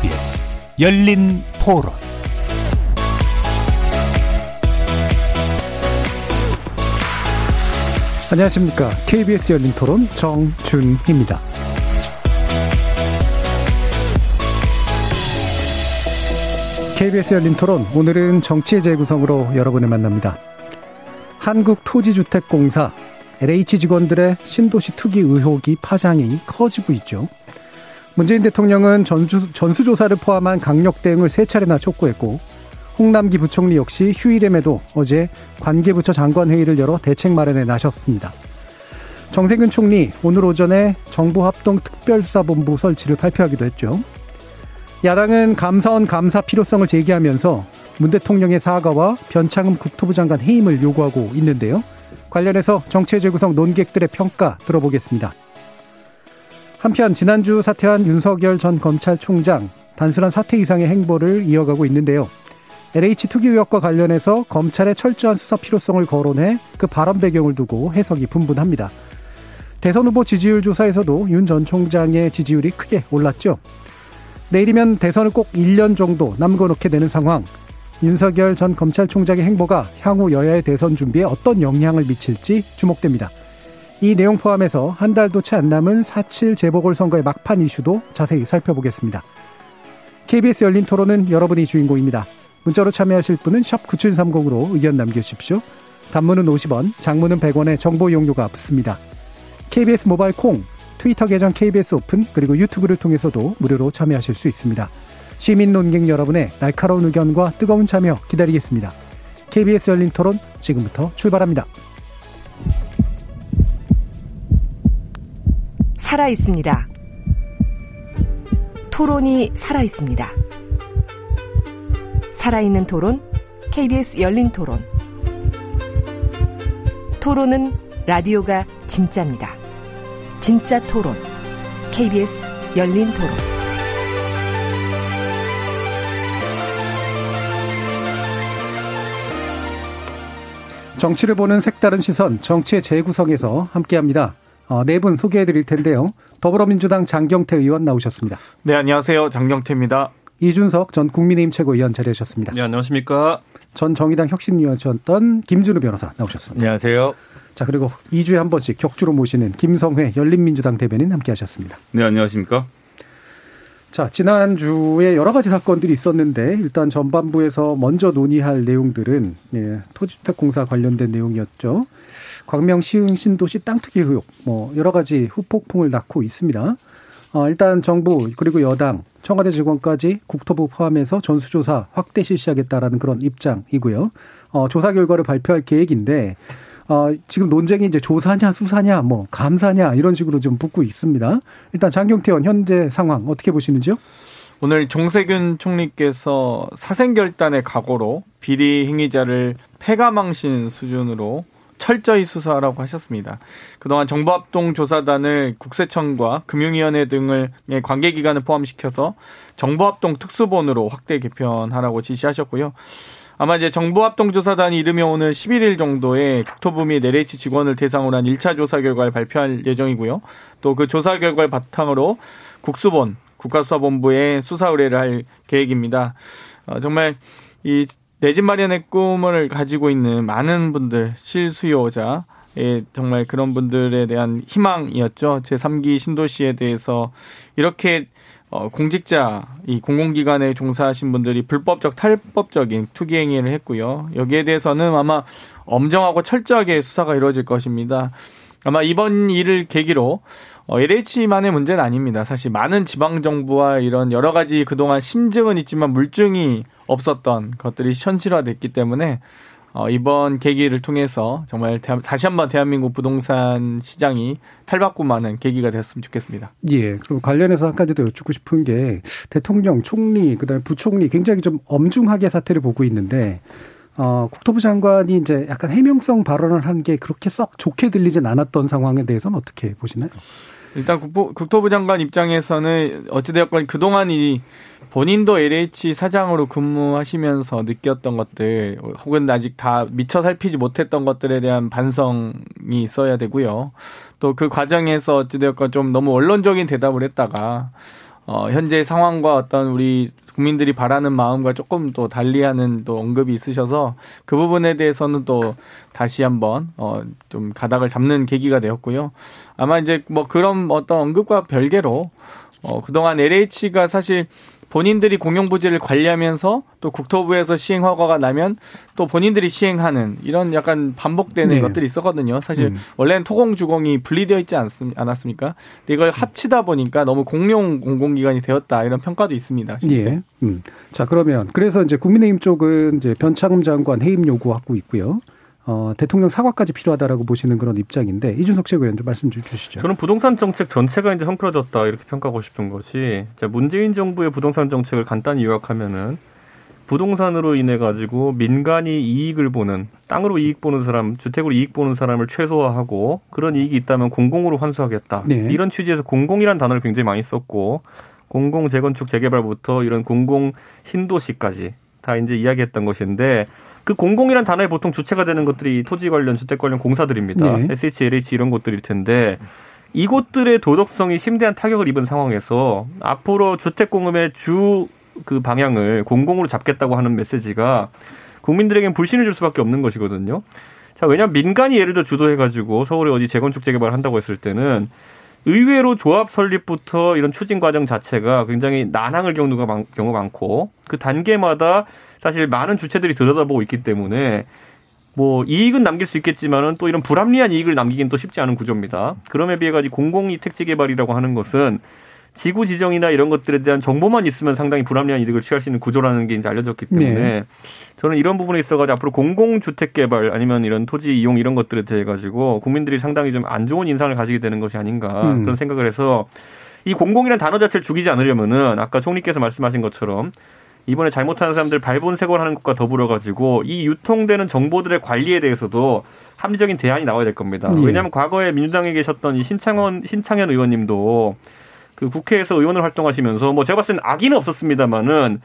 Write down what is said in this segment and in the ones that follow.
KBS 열린 토론 안녕하십니까. KBS 열린 토론 정준희입니다. KBS 열린 토론 오늘은 정치의 재구성으로 여러분을 만납니다. 한국토지주택공사 LH 직원들의 신도시 투기 의혹이 파장이 커지고 있죠. 문재인 대통령은 전주, 전수조사를 포함한 강력 대응을 세 차례나 촉구했고 홍남기 부총리 역시 휴일임에도 어제 관계부처 장관회의를 열어 대책 마련에 나섰습니다. 정세균 총리 오늘 오전에 정부 합동 특별수사본부 설치를 발표하기도 했죠. 야당은 감사원 감사 필요성을 제기하면서 문 대통령의 사과와 변창흠 국토부 장관 해임을 요구하고 있는데요. 관련해서 정체 재구성 논객들의 평가 들어보겠습니다. 한편 지난주 사퇴한 윤석열 전 검찰총장 단순한 사퇴 이상의 행보를 이어가고 있는데요. LH 투기 의혹과 관련해서 검찰의 철저한 수사 필요성을 거론해 그 발언 배경을 두고 해석이 분분합니다. 대선 후보 지지율 조사에서도 윤 전 총장의 지지율이 크게 올랐죠. 내일이면 대선을 꼭 1년 정도 남겨놓게 되는 상황. 윤석열 전 검찰총장의 행보가 향후 여야의 대선 준비에 어떤 영향을 미칠지 주목됩니다. 이 내용 포함해서 한 달도 채 안 남은 4.7 재보궐선거의 막판 이슈도 자세히 살펴보겠습니다. KBS 열린 토론은 여러분이 주인공입니다. 문자로 참여하실 분은 9730으로 의견 남겨주십시오. 단문은 50원, 장문은 100원의 정보 이용료가 붙습니다. KBS 모바일 콩, 트위터 계정 KBS 오픈, 그리고 유튜브를 통해서도 무료로 참여하실 수 있습니다. 시민 논객 여러분의 날카로운 의견과 뜨거운 참여 기다리겠습니다. KBS 열린 토론 지금부터 출발합니다. 살아 있습니다. 토론이 살아 있습니다. 살아있는 토론, KBS 열린 토론. 토론은 라디오가 진짜입니다. 진짜 토론, KBS 열린 토론. 정치를 보는 색다른 시선, 정치의 재구성에서 함께합니다. 어, 네분 소개해 드릴 텐데요. 더불어민주당 장경태 의원 나오셨습니다. 네, 안녕하세요. 장경태입니다. 이준석 전 국민의힘 최고위원 자리하셨습니다. 네, 안녕하십니까. 전 정의당 혁신위원이었던 김준우 변호사 나오셨습니다. 안녕하세요. 자, 그리고 2주에 한 번씩 격주로 모시는 김성회 열린민주당 대변인 함께 하셨습니다. 네, 안녕하십니까. 자, 지난주에 여러 가지 사건들이 있었는데 일단 전반부에서 먼저 논의할 내용들은 예, 토지주택공사 관련된 내용이었죠. 광명 시흥 신도시 땅 투기 의혹 뭐 여러 가지 후폭풍을 낳고 있습니다. 어, 일단 정부 그리고 여당 청와대 직원까지 국토부 포함해서 전수조사 확대 실시하겠다라는 그런 입장이고요. 어, 조사 결과를 발표할 계획인데 어, 지금 논쟁이 이제 조사냐 수사냐 뭐 감사냐 이런 식으로 좀 붙고 있습니다. 일단 장경태 의원 현재 상황 어떻게 보시는지요? 오늘 종세균 총리께서 사생결단의 각오로 비리 행위자를 폐가망신 수준으로 철저히 수사하라고 하셨습니다. 그동안 정부합동 조사단을 국세청과 금융위원회 등을 관계기관을 포함시켜서 정부합동 특수본으로 확대 개편하라고 지시하셨고요. 아마 이제 정부합동조사단이 이르면 오늘 11일 정도에 국토부 및 LH 직원을 대상으로 한 1차 조사 결과를 발표할 예정이고요. 또 그 조사 결과를 바탕으로 국수본, 국가수사본부에 수사 의뢰를 할 계획입니다. 어, 정말 이 내 집 마련의 꿈을 가지고 있는 많은 분들, 실수요자, 예, 정말 그런 분들에 대한 희망이었죠. 제3기 신도시에 대해서 이렇게 어, 공직자, 이 공공기관에 종사하신 분들이 불법적, 탈법적인 투기 행위를 했고요. 여기에 대해서는 아마 엄정하고 철저하게 수사가 이루어질 것입니다. 아마 이번 일을 계기로 어, LH만의 문제는 아닙니다. 사실 많은 지방 정부와 이런 여러 가지 그동안 심증은 있지만 물증이 없었던 것들이 현실화됐기 때문에 어, 이번 계기를 통해서 정말 대한, 다시 한번 대한민국 부동산 시장이 탈바꿈하는 계기가 됐으면 좋겠습니다. 예. 그럼 관련해서 한 가지 더 여쭙고 싶은 게 대통령, 총리, 그다음에 부총리 굉장히 좀 엄중하게 사태를 보고 있는데 어, 국토부 장관이 이제 약간 해명성 발언을 한 게 그렇게 썩 좋게 들리진 않았던 상황에 대해서는 어떻게 보시나요? 일단 국부, 국토부 장관 입장에서는 어찌되었건 그동안 이 본인도 LH 사장으로 근무하시면서 느꼈던 것들 혹은 아직 다 미처 살피지 못했던 것들에 대한 반성이 있어야 되고요. 또 그 과정에서 어찌되었건 좀 너무 원론적인 대답을 했다가 어, 현재 상황과 어떤 우리 국민들이 바라는 마음과 조금 또 달리하는 또 언급이 있으셔서 그 부분에 대해서는 또 다시 한번 어 좀 가닥을 잡는 계기가 되었고요. 아마 이제 뭐 그런 어떤 언급과 별개로 어 그동안 LH가 사실 본인들이 공용부지를 관리하면서 또 국토부에서 시행 허가가 나면 또 본인들이 시행하는 이런 약간 반복되는 네. 것들이 있었거든요. 사실 음. 원래는 토공 주공이 분리되어 있지 않습, 않았습니까? 근데 이걸 합치다 보니까 너무 공용 공공기관이 되었다 이런 평가도 있습니다. 실제. 예. 음. 자 그러면 그래서 이제 국민의힘 쪽은 이제 변창흠 장관 해임 요구하고 있고요. 어, 대통령 사과까지 필요하다라고 보시는 그런 입장인데 이준석 최고위원 좀 말씀 좀 주시죠. 저는 부동산 정책 전체가 이제 헝클어졌다 이렇게 평가하고 싶은 것이 문재인 정부의 부동산 정책을 간단히 요약하면은 부동산으로 인해 가지고 민간이 이익을 보는 땅으로 이익 보는 사람, 주택으로 이익 보는 사람을 최소화하고 그런 이익이 있다면 공공으로 환수하겠다. 네. 이런 취지에서 공공이란 단어를 굉장히 많이 썼고 공공 재건축 재개발부터 이런 공공 신도시까지 다 이제 이야기했던 것인데 그 공공이란 단어에 보통 주체가 되는 것들이 토지 관련 주택 관련 공사들입니다. 네. SH, LH 이런 곳들일 텐데 이곳들의 도덕성이 심대한 타격을 입은 상황에서 앞으로 주택 공급의 주 그 방향을 공공으로 잡겠다고 하는 메시지가 국민들에겐 불신을 줄 수밖에 없는 것이거든요. 자, 왜냐하면 민간이 예를 들어 주도해가지고 서울에 어디 재건축 재개발 을 한다고 했을 때는 의외로 조합 설립부터 이런 추진 과정 자체가 굉장히 난항을 겪는 경우가 많고 그 단계마다 사실 많은 주체들이 들여다보고 있기 때문에 뭐 이익은 남길 수 있겠지만은 또 이런 불합리한 이익을 남기긴 또 쉽지 않은 구조입니다. 그럼에 비해 가지고 공공이 택지 개발이라고 하는 것은 지구 지정이나 이런 것들에 대한 정보만 있으면 상당히 불합리한 이득을 취할 수 있는 구조라는 게 이제 알려졌기 때문에 네. 저는 이런 부분에 있어가지고 앞으로 공공주택 개발 아니면 이런 토지 이용 이런 것들에 대해 가지고 국민들이 상당히 좀 안 좋은 인상을 가지게 되는 것이 아닌가 음. 그런 생각을 해서 이 공공이라는 단어 자체를 죽이지 않으려면은 아까 총리께서 말씀하신 것처럼 이번에 잘못하는 사람들 발본색원 하는 것과 더불어 가지고 이 유통되는 정보들의 관리에 대해서도 합리적인 대안이 나와야 될 겁니다. 예. 왜냐하면 과거에 민주당에 계셨던 이 신창원 신창현 의원님도 그 국회에서 의원을 활동하시면서 뭐 제가 봤을 때는 악의는 없었습니다만은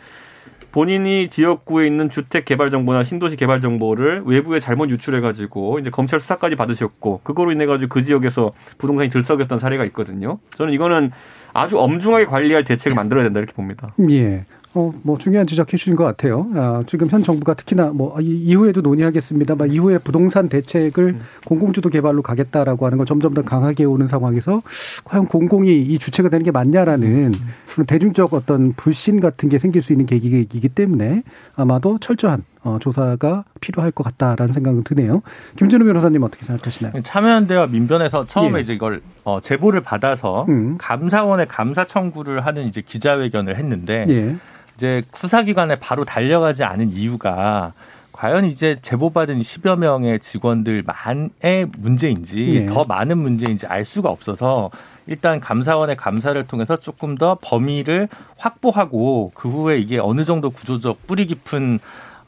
본인이 지역구에 있는 주택 개발 정보나 신도시 개발 정보를 외부에 잘못 유출해 가지고 이제 검찰 수사까지 받으셨고 그거로 인해 가지고 그 지역에서 부동산이 들썩였던 사례가 있거든요. 저는 이거는 아주 엄중하게 관리할 대책을 만들어야 된다 이렇게 봅니다. 예. 어, 뭐 중요한 지적해 주신 것 같아요. 아, 지금 현 정부가 특히나 뭐 이후에도 논의하겠습니다만 이후에 부동산 대책을 음. 공공주도 개발로 가겠다라고 하는 걸 점점 더 강하게 오는 상황에서 과연 공공이 이 주체가 되는 게 맞냐라는 그런 대중적 어떤 불신 같은 게 생길 수 있는 계기이기 때문에 아마도 철저한 어, 조사가 필요할 것 같다라는 생각은 드네요. 김준우 변호사님 어떻게 생각하시나요? 참여연대와 민변에서 처음에 예. 이제 이걸 어, 제보를 받아서 음. 감사원에 감사 청구를 하는 이제 기자회견을 했는데 예. 이제 수사기관에 바로 달려가지 않은 이유가 과연 이제 제보받은 10여 명의 직원들만의 문제인지 네. 더 많은 문제인지 알 수가 없어서 일단 감사원의 감사를 통해서 조금 더 범위를 확보하고 그 후에 이게 어느 정도 구조적 뿌리 깊은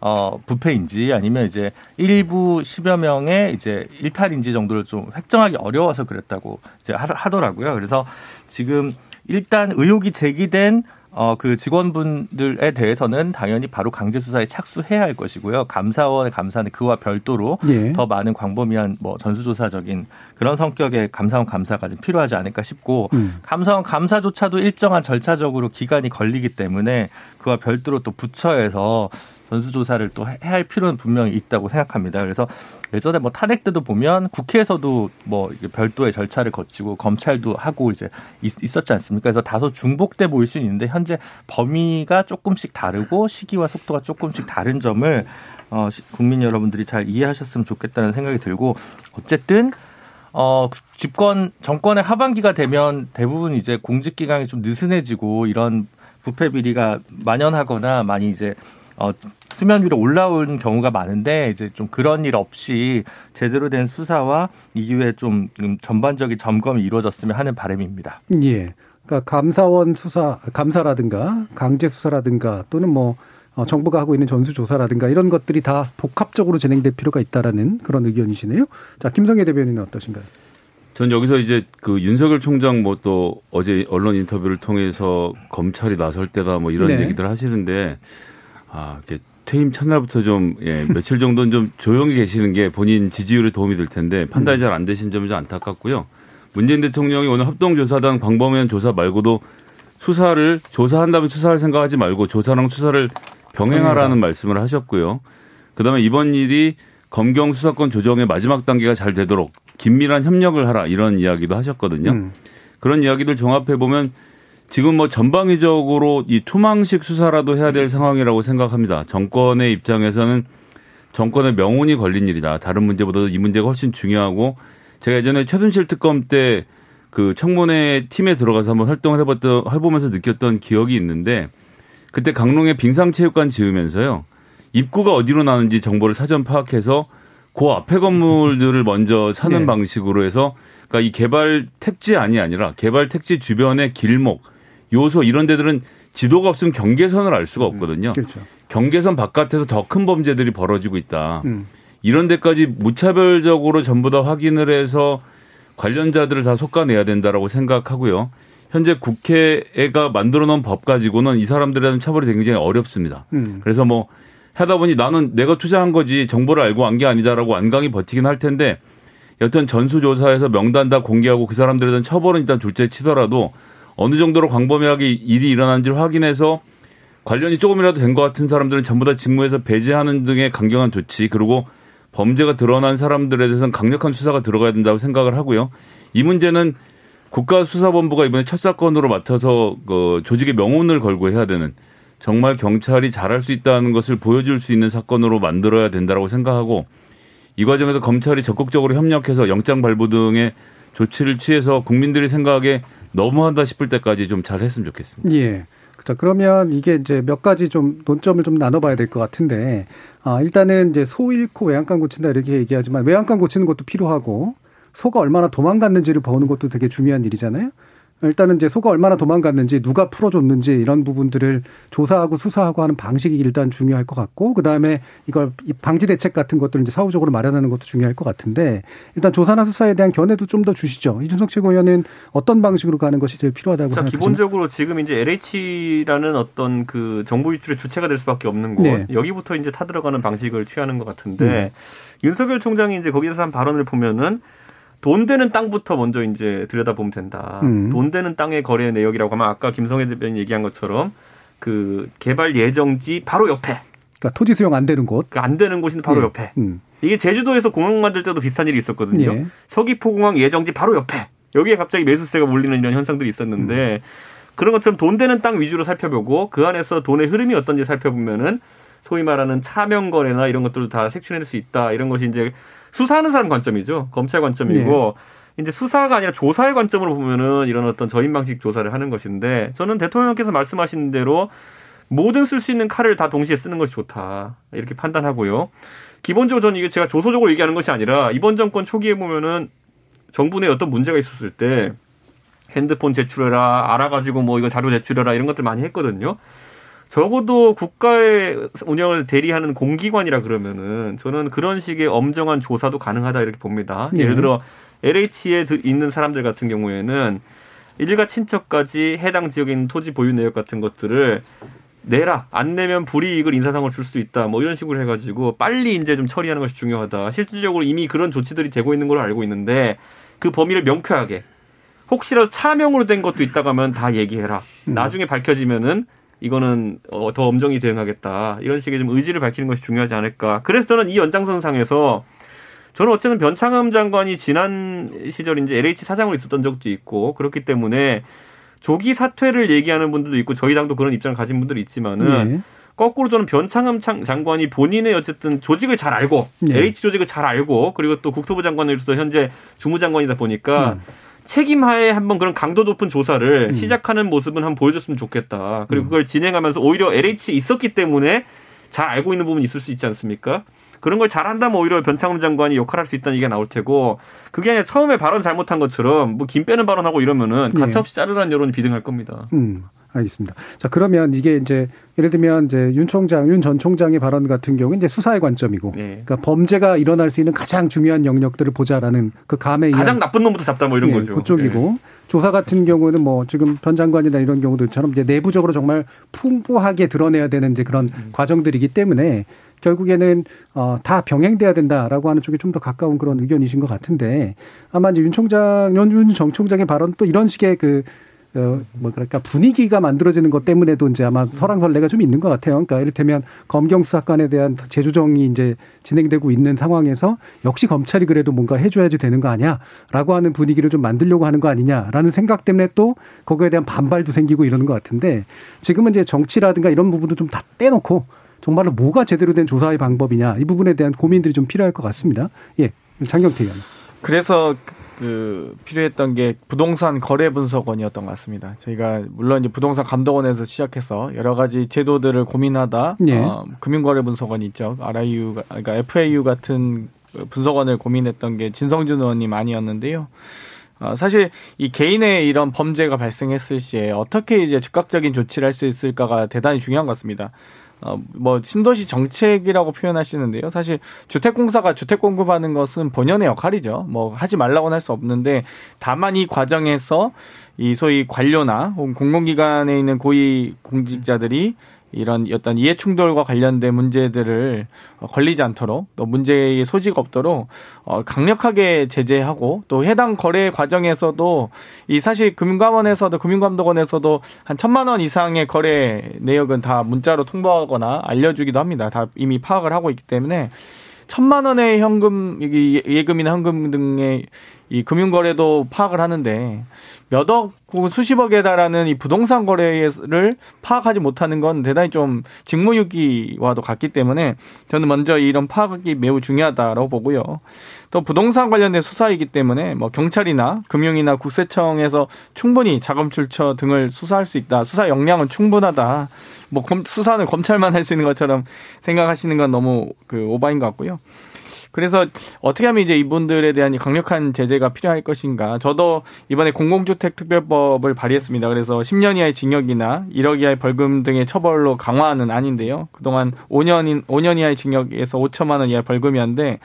어, 부패인지 아니면 이제 일부 10여 명의 이제 일탈인지 정도를 좀 획정하기 어려워서 그랬다고 이제 하더라고요. 그래서 지금 일단 의혹이 제기된 어, 그 직원분들에 대해서는 당연히 바로 강제 수사에 착수해야 할 것이고요. 감사원의 감사는 그와 별도로 예. 더 많은 광범위한 뭐 전수조사적인 그런 성격의 감사원 감사가 좀 필요하지 않을까 싶고 음. 감사원 감사조차도 일정한 절차적으로 기간이 걸리기 때문에 그와 별도로 또 부처에서 전수조사를 또 해야 할 필요는 분명히 있다고 생각합니다. 그래서 예전에 뭐 탄핵 때도 보면 국회에서도 뭐 별도의 절차를 거치고 검찰도 하고 이제 있 었지 않습니까? 그래서 다소 중복돼 보일 수 있는데 현재 범위가 조금씩 다르고 시기와 속도가 조금씩 다른 점을 어, 국민 여러분들이 잘 이해하셨으면 좋겠다는 생각이 들고 어쨌든 어, 집권, 정권의 하반기가 되면 대부분 이제 공직 기강이 좀 느슨해지고 이런 부패 비리가 만연하거나 많이 이제 어, 수면 위로 올라온 경우가 많은데 이제 좀 그런 일 없이 제대로 된 수사와 이후에 좀 전반적인 점검이 이루어졌으면 하는 바람입니다. 예. 그러니까 감사원 수사, 감사라든가 강제 수사라든가 또는 뭐 어, 정부가 하고 있는 전수조사라든가 이런 것들이 다 복합적으로 진행될 필요가 있다라는 그런 의견이시네요. 자, 김성애 대변인은 어떠신가요? 전 여기서 이제 그 윤석열 총장 뭐 또 어제 언론 인터뷰를 통해서 검찰이 나설 때다 뭐 이런 네. 얘기들 하시는데 아, 이렇게 퇴임 첫날부터 좀 예, 며칠 정도는 좀 조용히 계시는 게 본인 지지율에 도움이 될 텐데 판단이 잘 안 되신 점이 좀 안타깝고요. 문재인 대통령이 오늘 합동조사단 광범위한 조사 말고도 수사를 조사한다면 수사할 생각하지 말고 조사랑 수사를 병행하라는 말씀을 하셨고요. 그다음에 이번 일이 검경 수사권 조정의 마지막 단계가 잘 되도록 긴밀한 협력을 하라 이런 이야기도 하셨거든요. 음. 그런 이야기들 종합해 보면 지금 뭐 전방위적으로 이 투망식 수사라도 해야 될 상황이라고 생각합니다. 정권의 입장에서는 정권의 명운이 걸린 일이다. 다른 문제보다도 이 문제가 훨씬 중요하고 제가 예전에 최순실 특검 때 그 청문회 팀에 들어가서 한번 활동을 해봤던 해보면서 느꼈던 기억이 있는데 그때 강릉에 빙상체육관 지으면서요 입구가 어디로 나는지 정보를 사전 파악해서 그 앞에 건물들을 먼저 사는 네. 방식으로 해서 그러니까 이 개발 택지 안이 아니라 개발 택지 주변의 길목 요소 이런 데들은 지도가 없으면 경계선을 알 수가 없거든요. 그렇죠. 경계선 바깥에서 더 큰 범죄들이 벌어지고 있다. 음. 이런 데까지 무차별적으로 전부 다 확인을 해서 관련자들을 다 속아내야 된다라고 생각하고요. 현재 국회가 만들어 놓은 법 가지고는 이 사람들에 대한 처벌이 굉장히 어렵습니다. 음. 그래서 뭐 하다 보니 나는 내가 투자한 거지 정보를 알고 한게 아니다라고 완강히 버티긴 할 텐데 여튼 전수조사에서 명단 다 공개하고 그 사람들에 대한 처벌은 일단 둘째 치더라도 어느 정도로 광범위하게 일이 일어난지를 확인해서 관련이 조금이라도 된 것 같은 사람들은 전부 다 직무에서 배제하는 등의 강경한 조치 그리고 범죄가 드러난 사람들에 대해서는 강력한 수사가 들어가야 된다고 생각을 하고요. 이 문제는 국가수사본부가 이번에 첫 사건으로 맡아서 그 조직의 명운을 걸고 해야 되는 정말 경찰이 잘할 수 있다는 것을 보여줄 수 있는 사건으로 만들어야 된다고 생각하고 이 과정에서 검찰이 적극적으로 협력해서 영장 발부 등의 조치를 취해서 국민들이 생각하기에 너무한다 싶을 때까지 좀 잘 했으면 좋겠습니다. 예. 자, 그러면 이게 이제 몇 가지 좀 논점을 좀 나눠봐야 될 것 같은데, 아, 일단은 이제 소 잃고 외양간 고친다 이렇게 얘기하지만 외양간 고치는 것도 필요하고, 소가 얼마나 도망갔는지를 보는 것도 되게 중요한 일이잖아요. 일단은 이제 소가 얼마나 도망갔는지 누가 풀어줬는지 이런 부분들을 조사하고 수사하고 하는 방식이 일단 중요할 것 같고 그 다음에 이걸 방지 대책 같은 것들을 이제 사후적으로 마련하는 것도 중요할 것 같은데 일단 조사나 수사에 대한 견해도 좀 더 주시죠. 이준석 최고위원은 어떤 방식으로 가는 것이 제일 필요하다고 생각하십니까? 기본적으로 지금 이제 LH라는 어떤 그 정보 유출의 주체가 될 수밖에 없는 곳 네. 여기부터 이제 타들어가는 방식을 취하는 것 같은데 네. 윤석열 총장이 이제 거기에서 한 발언을 보면은 돈 되는 땅부터 먼저 이제 들여다보면 된다. 음. 돈 되는 땅의 거래 내역이라고 하면 아까 김성애 대변인 얘기한 것처럼 그 개발 예정지 바로 옆에. 그러니까 토지 수용 안 되는 곳. 그러니까 안 되는 곳이 바로 예. 옆에. 음. 이게 제주도에서 공항 만들 때도 비슷한 일이 있었거든요. 예. 서귀포공항 예정지 바로 옆에. 여기에 갑자기 매수세가 몰리는 이런 현상들이 있었는데 음. 그런 것처럼 돈 되는 땅 위주로 살펴보고 그 안에서 돈의 흐름이 어떤지 살펴보면은 소위 말하는 차명 거래나 이런 것들도 다 색출해낼 수 있다. 이런 것이 이제 수사하는 사람 관점이죠. 검찰 관점이고 네. 이제 수사가 아니라 조사의 관점으로 보면은 이런 어떤 저인 방식 조사를 하는 것인데 저는 대통령께서 말씀하신 대로 모든 쓸 수 있는 칼을 다 동시에 쓰는 것이 좋다 이렇게 판단하고요. 기본적으로 저는 이게 제가 조소적으로 얘기하는 것이 아니라 이번 정권 초기에 보면은 정부 내에 어떤 문제가 있었을 때 핸드폰 제출해라 알아가지고 뭐 이거 자료 제출해라 이런 것들 많이 했거든요. 적어도 국가의 운영을 대리하는 공기관이라 그러면은 저는 그런 식의 엄정한 조사도 가능하다 이렇게 봅니다. 네. 예를 들어 LH에 있는 사람들 같은 경우에는 일가 친척까지 해당 지역에 있는 토지 보유 내역 같은 것들을 내라 안 내면 불이익을 인사상으로 줄 수 있다 뭐 이런 식으로 해가지고 빨리 이제 좀 처리하는 것이 중요하다 실질적으로 이미 그런 조치들이 되고 있는 걸로 알고 있는데 그 범위를 명쾌하게 혹시라도 차명으로 된 것도 있다고 하면 다 얘기해라 음. 나중에 밝혀지면은 이거는 어, 더 엄정히 대응하겠다 이런 식의 좀 의지를 밝히는 것이 중요하지 않을까. 그래서 저는 이 연장선상에서 저는 어쨌든 변창흠 장관이 지난 시절 이제 LH 사장으로 있었던 적도 있고 그렇기 때문에 조기 사퇴를 얘기하는 분들도 있고 저희 당도 그런 입장을 가진 분들이 있지만은 네. 거꾸로 저는 변창흠 장관이 본인의 어쨌든 조직을 잘 알고 네. LH 조직을 잘 알고 그리고 또 국토부 장관으로서 현재 주무장관이다 보니까 음. 책임하에 한번 그런 강도 높은 조사를 음. 시작하는 모습은 한번 보여줬으면 좋겠다. 그리고 음. 그걸 진행하면서 오히려 LH에 있었기 때문에 잘 알고 있는 부분이 있을 수 있지 않습니까? 그런 걸 잘한다면 오히려 변창흠 장관이 역할할 수 있다는 얘기가 나올 테고 그게 아니라 처음에 발언 잘못한 것처럼 뭐 김 빼는 발언하고 이러면은 가차없이 자르라는 여론이 비등할 겁니다. 음. 알겠습니다. 자, 그러면 이게 이제 예를 들면 이제 윤 총장, 윤 전 총장의 발언 같은 경우는 이제 수사의 관점이고, 네. 그러니까 범죄가 일어날 수 있는 가장 중요한 영역들을 보자라는 그 감에 가장 나쁜 놈부터 잡다 뭐 이런 네, 거죠. 그쪽이고 네. 조사 같은 경우는 뭐 지금 전 장관이나 이런 경우들처럼 이제 내부적으로 정말 풍부하게 드러내야 되는 이제 그런 음. 과정들이기 때문에 결국에는 어, 다 병행돼야 된다라고 하는 쪽에 좀 더 가까운 그런 의견이신 것 같은데 아마 이제 윤 총장, 윤전 총장의 발언 또 이런 식의 그 어, 뭐 그럴까 분위기가 만들어지는 것 때문에도 이제 아마 설랑설레가 좀 있는 것 같아요. 그러니까 이를테면 검경 수사관에 대한 재조정이 이제 진행되고 있는 상황에서 역시 검찰이 그래도 뭔가 해줘야지 되는 거 아니야라고 하는 분위기를 좀 만들려고 하는 거 아니냐라는 생각 때문에 또 거기에 대한 반발도 생기고 이러는 것 같은데 지금은 이제 정치라든가 이런 부분도 좀 다 떼놓고 정말로 뭐가 제대로 된 조사의 방법이냐 이 부분에 대한 고민들이 좀 필요할 것 같습니다. 예, 장경태 의원. 그래서 그 필요했던 게 부동산 거래 분석원이었던 것 같습니다. 저희가 물론 이제 부동산 감독원에서 시작해서 여러 가지 제도들을 고민하다 예. 어, 금융거래 분석원이 있죠. RIU 그러니까 FAU 같은 분석원을 고민했던 게 진성준 의원님 아니었는데요. 어, 사실 이 개인의 이런 범죄가 발생했을 시에 어떻게 이제 즉각적인 조치를 할 수 있을까가 대단히 중요한 것 같습니다. 어, 뭐, 신도시 정책이라고 표현하시는데요. 사실 주택공사가 주택 공급하는 것은 본연의 역할이죠. 뭐, 하지 말라고는 할 수 없는데, 다만 이 과정에서 이 소위 관료나 공공기관에 있는 고위 공직자들이 이런 어떤 이해 충돌과 관련된 문제들을 걸리지 않도록 또 문제의 소지가 없도록 어 강력하게 제재하고 또 해당 거래 과정에서도 이 사실 금감원에서도 금융감독원에서도 한 천만 원 이상의 거래 내역은 다 문자로 통보하거나 알려주기도 합니다. 다 이미 파악을 하고 있기 때문에 천만 원의 현금 예금이나 현금 등의 이 금융거래도 파악을 하는데 몇억 혹은 수십억에 달하는 이 부동산 거래를 파악하지 못하는 건 대단히 좀 직무유기와도 같기 때문에 저는 먼저 이런 파악이 매우 중요하다라고 보고요. 또 부동산 관련된 수사이기 때문에 뭐 경찰이나 금융이나 국세청에서 충분히 자금 출처 등을 수사할 수 있다. 수사 역량은 충분하다. 뭐 수사는 검찰만 할 수 있는 것처럼 생각하시는 건 너무 그 오바인 것 같고요. 그래서 어떻게 하면 이제 이분들에 대한 강력한 제재가 필요할 것인가. 저도 이번에 공공주택 특별법을 발의했습니다. 그래서 10년 이하의 징역이나 1억 이하의 벌금 등의 처벌로 강화는 아닌데요. 그동안 5년 5년 이하의 징역에서 5천만 원 이하의 벌금이었는데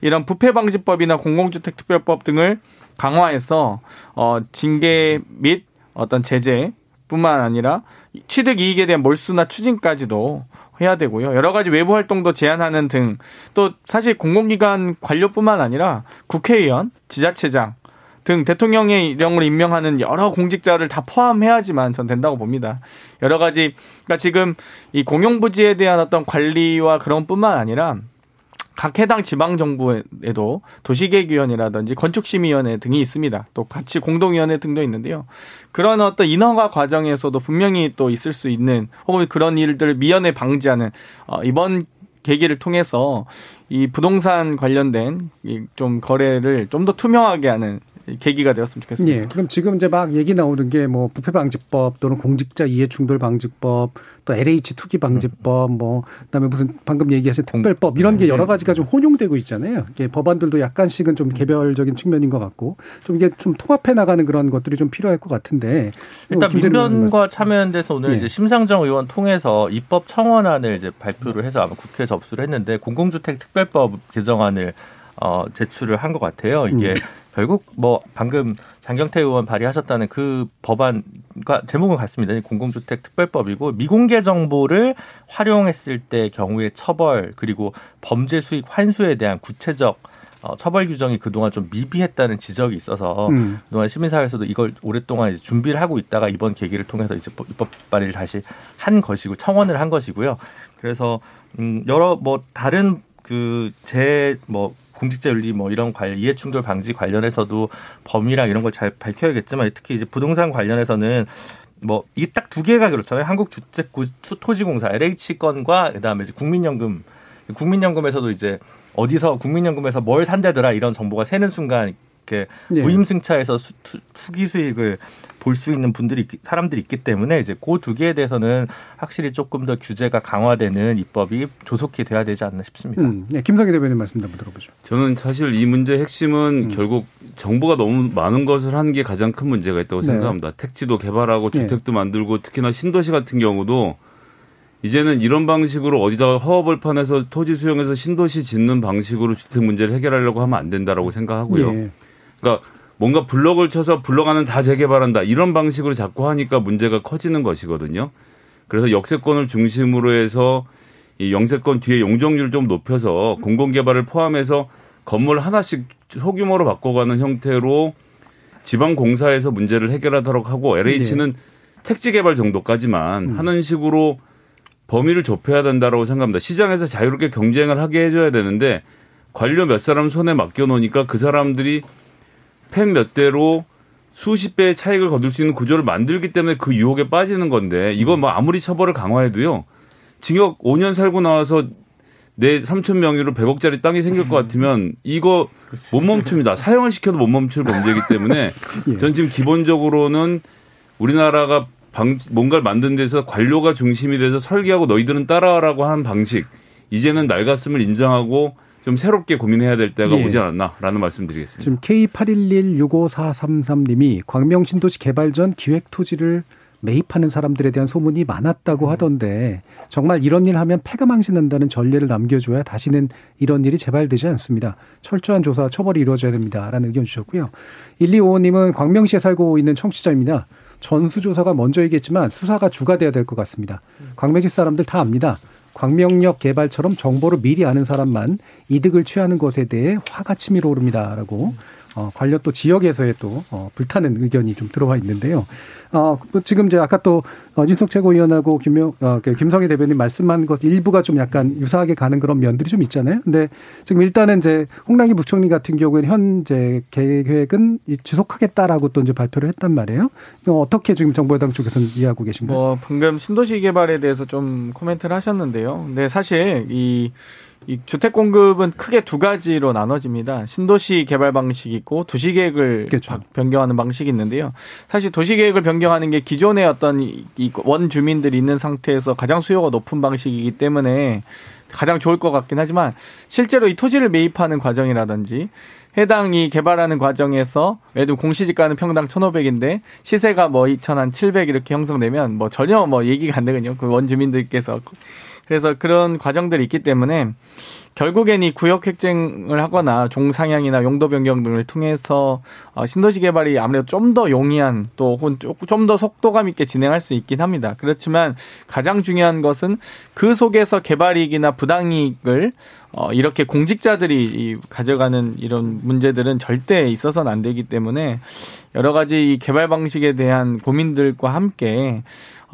이런 부패 방지법이나 공공주택 특별법 등을 강화해서 어 징계 및 어떤 제재 뿐만 아니라 취득 이익에 대한 몰수나 추징까지도 해야 되고요. 여러 가지 외부 활동도 제한하는 등 또 사실 공공기관 관료뿐만 아니라 국회의원, 지자체장 등 대통령의 이령으로 임명하는 여러 공직자를 다 포함해야지만 전 된다고 봅니다. 여러 가지 그러니까 지금 이 공용부지에 대한 어떤 관리와 그런 뿐만 아니라 각 해당 지방 정부에도 도시계획위원회라든지 건축심의위원회 등이 있습니다. 또 같이 공동위원회 등도 있는데요. 그런 어떤 인허가 과정에서도 분명히 또 있을 수 있는 혹은 그런 일들을 미연에 방지하는 어, 이번 계기를 통해서 이 부동산 관련된 좀 거래를 좀 더 투명하게 하는 계기가 되었으면 좋겠습니다. 예. 그럼 지금 이제 막 얘기 나오는 게 뭐 부패 방지법 또는 공직자 이해 충돌 방지법 또 LH 투기 방지법 뭐 그다음에 무슨 방금 얘기하신 특별법 이런 게 여러 네. 가지가 좀 혼용되고 있잖아요. 이게 법안들도 약간씩은 좀 개별적인 측면인 것 같고 좀 이게 좀 통합해 나가는 그런 것들이 좀 필요할 것 같은데 일단 민변과 참여연대에서 오늘 네. 이제 심상정 의원 통해서 입법 청원안을 이제 발표를 해서 아마 국회에 접수를 했는데 공공주택 특별법 개정안을 어, 제출을 한 것 같아요. 이게 음. 결국 뭐 방금 장경태 의원 발의하셨다는 그 법안과 제목은 같습니다. 공공주택 특별법이고 미공개 정보를 활용했을 때 경우의 처벌 그리고 범죄 수익 환수에 대한 구체적 어, 처벌 규정이 그동안 좀 미비했다는 지적이 있어서 음. 그동안 시민사회에서도 이걸 오랫동안 이제 준비를 하고 있다가 이번 계기를 통해서 이제 입법 발의를 다시 한 것이고 청원을 한 것이고요. 그래서 음 여러 뭐 다른 그 제 뭐 공직자 윤리 뭐 이런 관련 이해 충돌 방지 관련해서도 범위랑 이런 걸 잘 밝혀야겠지만 특히 이제 부동산 관련해서는 뭐 이게 딱두 개가 그렇잖아요. 한국주택토지공사 LH 건과 그다음에 이제 국민연금 국민연금에서도 이제 어디서 국민연금에서 뭘 산대더라 이런 정보가 새는 순간 이렇게 네. 무임승차해서 수, 투기 수익을 볼 수 있는 분들이 사람들이 있기 때문에 이제 그 두 개에 대해서는 확실히 조금 더 규제가 강화되는 입법이 조속히 돼야 되지 않나 싶습니다. 음, 네, 김성희 대변인 말씀 한번 들어보죠. 저는 사실 이 문제의 핵심은 음. 결국 정보가 너무 많은 것을 하는 게 가장 큰 문제가 있다고 네. 생각합니다. 택지도 개발하고 네. 주택도 네. 만들고 특히나 신도시 같은 경우도 이제는 이런 방식으로 어디다 허허벌판에서 토지 수용해서 신도시 짓는 방식으로 주택 문제를 해결하려고 하면 안 된다라고 생각하고요. 예. 그러니까 뭔가 블록을 쳐서 블록 안은 다 재개발한다 이런 방식으로 자꾸 하니까 문제가 커지는 것이거든요. 그래서 역세권을 중심으로 해서 이 영세권 뒤에 용적률을 좀 높여서 공공개발을 포함해서 건물 하나씩 소규모로 바꿔가는 형태로 지방 공사에서 문제를 해결하도록 하고 LH는 네. 택지 개발 정도까지만 음. 하는 식으로 범위를 좁혀야 된다라고 생각합니다. 시장에서 자유롭게 경쟁을 하게 해줘야 되는데 관료 몇 사람 손에 맡겨놓으니까 그 사람들이 펜몇 대로 수십 배의 차익을 거둘 수 있는 구조를 만들기 때문에 그 유혹에 빠지는 건데 이거 뭐 아무리 처벌을 강화해도요. 징역 5년 살고 나와서 내 3천 명의로 100억짜리 땅이 생길 것 같으면 이거 못 멈춥니다. 사용을 시켜도 못 멈출 범죄이기 때문에 예. 전 지금 기본적으로는 우리나라가 방, 뭔가를 만든 데서 관료가 중심이 돼서 설계하고 너희들은 따라라고 하는 방식 이제는 낡았음을 인정하고 좀 새롭게 고민해야 될 때가 예. 오지 않았나라는 말씀드리겠습니다. 지금 K81165433님이 광명 신도시 개발 전 기획 토지를 매입하는 사람들에 대한 소문이 많았다고 음. 하던데 정말 이런 일 하면 폐가망신한다는 전례를 남겨줘야 다시는 이런 일이 재발되지 않습니다. 철저한 조사 처벌이 이루어져야 됩니다라는 의견 주셨고요. 1255님은 광명시에 살고 있는 청취자입니다. 전수조사가 먼저이겠지만 수사가 주가 돼야 될 것 같습니다. 광명시 사람들 다 압니다. 광명역 개발처럼 정보를 미리 아는 사람만 이득을 취하는 것에 대해 화가 치밀어 오릅니다라고 어, 관련 또 지역에서의 또 어, 불타는 의견이 좀 들어와 있는데요. 어, 뭐 지금 이제 아까 또 어진석 최고위원하고 김명, 어, 그 김성희 대변인 말씀한 것 일부가 좀 약간 유사하게 가는 그런 면들이 좀 있잖아요. 근데 지금 일단은 이제 홍남기 부총리 같은 경우에는 현재 계획은 지속하겠다라고 또 이제 발표를 했단 말이에요. 어떻게 지금 정부여당 쪽에서는 이해하고 계신가요? 뭐 방금 신도시 개발에 대해서 좀 코멘트를 하셨는데요. 근데 사실 이 이 주택 공급은 크게 두 가지로 나눠집니다. 신도시 개발 방식이 있고 도시 계획을 그렇죠. 변경하는 방식이 있는데요. 사실 도시 계획을 변경하는 게 기존의 어떤 이 원 주민들이 있는 상태에서 가장 수요가 높은 방식이기 때문에 가장 좋을 것 같긴 하지만 실제로 이 토지를 매입하는 과정이라든지 해당 이 개발하는 과정에서 예를 들어 공시지가는 평당 1,500인데 시세가 뭐 2,000한 700 이렇게 형성되면 뭐 전혀 뭐 얘기가 안 되거든요. 그 원주민들께서 그래서 그런 과정들이 있기 때문에 결국엔 이 구역 획정을 하거나 종상향이나 용도 변경 등을 통해서 어, 신도시 개발이 아무래도 좀 더 용이한 또좀더 속도감 있게 진행할 수 있긴 합니다. 그렇지만 가장 중요한 것은 그 속에서 개발이익이나 부당이익을 어, 이렇게 공직자들이 가져가는 이런 문제들은 절대 있어서는 안 되기 때문에 여러 가지 이 개발 방식에 대한 고민들과 함께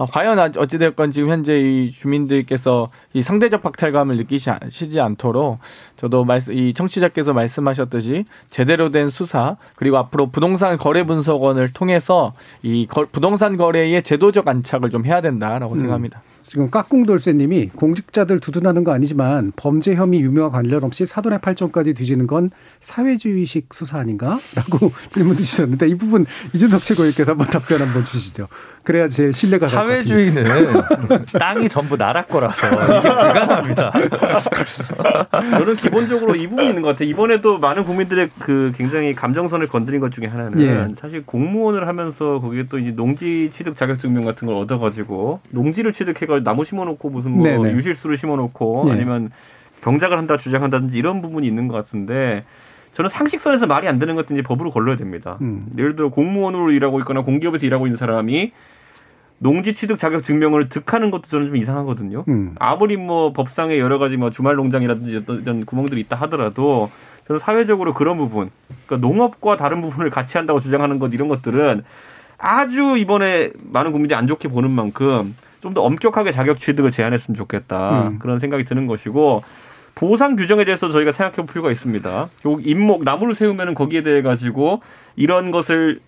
어, 과연 어찌됐건 지금 현재 이 주민들께서 이 상대적 박탈감을 느끼시지 않도록 저도 말씀, 이 청취자께서 말씀하셨듯이 제대로 된 수사 그리고 앞으로 부동산 거래 분석원을 통해서 이 부동산 거래의 제도적 안착을 좀 해야 된다라고 음. 생각합니다. 지금 깍꿍돌쇠님이 공직자들 두둔하는 거 아니지만 범죄 혐의 유명화 관련 없이 사돈의 팔점까지 뒤지는 건 사회주의식 수사 아닌가?라고 질문 주셨는데 이 부분 이준석 최고위께서 한번 답변 한번 주시죠. 그래야 제일 신뢰가 사회주의는 땅이 전부 나라 거라서 이게 불가능합니다. 저는 기본적으로 이 부분이 있는 것 같아요. 이번에도 많은 국민들의 그 굉장히 감정선을 건드린 것 중에 하나는 예. 사실 공무원을 하면서 거기에 또 이제 농지 취득 자격증명 같은 걸 얻어가지고 농지를 취득해가 나무 심어놓고 무슨 뭐 네네. 유실수를 심어놓고 네. 아니면 경작을 한다 주장한다든지 이런 부분이 있는 것 같은데 저는 상식선에서 말이 안 되는 것도 이제 법으로 걸러야 됩니다. 음. 예를 들어 공무원으로 일하고 있거나 공기업에서 일하고 있는 사람이 농지 취득 자격 증명을 득하는 것도 저는 좀 이상하거든요. 음. 아무리 뭐 법상에 여러 가지 뭐 주말 농장이라든지 어떤 구멍들이 있다 하더라도 저는 사회적으로 그런 부분, 그러니까 농업과 다른 부분을 같이 한다고 주장하는 것 이런 것들은 아주 이번에 많은 국민들이 안 좋게 보는 만큼 좀 더 엄격하게 자격 취득을 제한했으면 좋겠다 음. 그런 생각이 드는 것이고 보상 규정에 대해서 저희가 생각해 볼 필요가 있습니다. 요 임목 나무를 세우면은 거기에 대해 가지고 이런 것을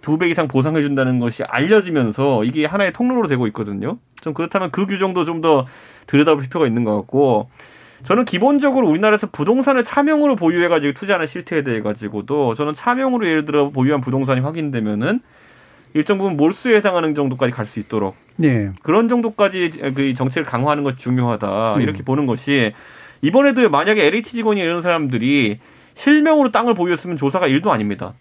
두 배 이상 보상해 준다는 것이 알려지면서 이게 하나의 통로로 되고 있거든요. 좀 그렇다면 그 규정도 좀 더 들여다볼 필요가 있는 것 같고 저는 기본적으로 우리나라에서 부동산을 차명으로 보유해 가지고 투자하는 실태에 대해 가지고도 저는 차명으로 예를 들어 보유한 부동산이 확인되면은 일정 부분 몰수에 해당하는 정도까지 갈 수 있도록 네. 그런 정도까지 그 정책을 강화하는 것이 중요하다 음. 이렇게 보는 것이 이번에도 만약에 LH 직원이 이런 사람들이 실명으로 땅을 보유했으면 조사가 일도 아닙니다.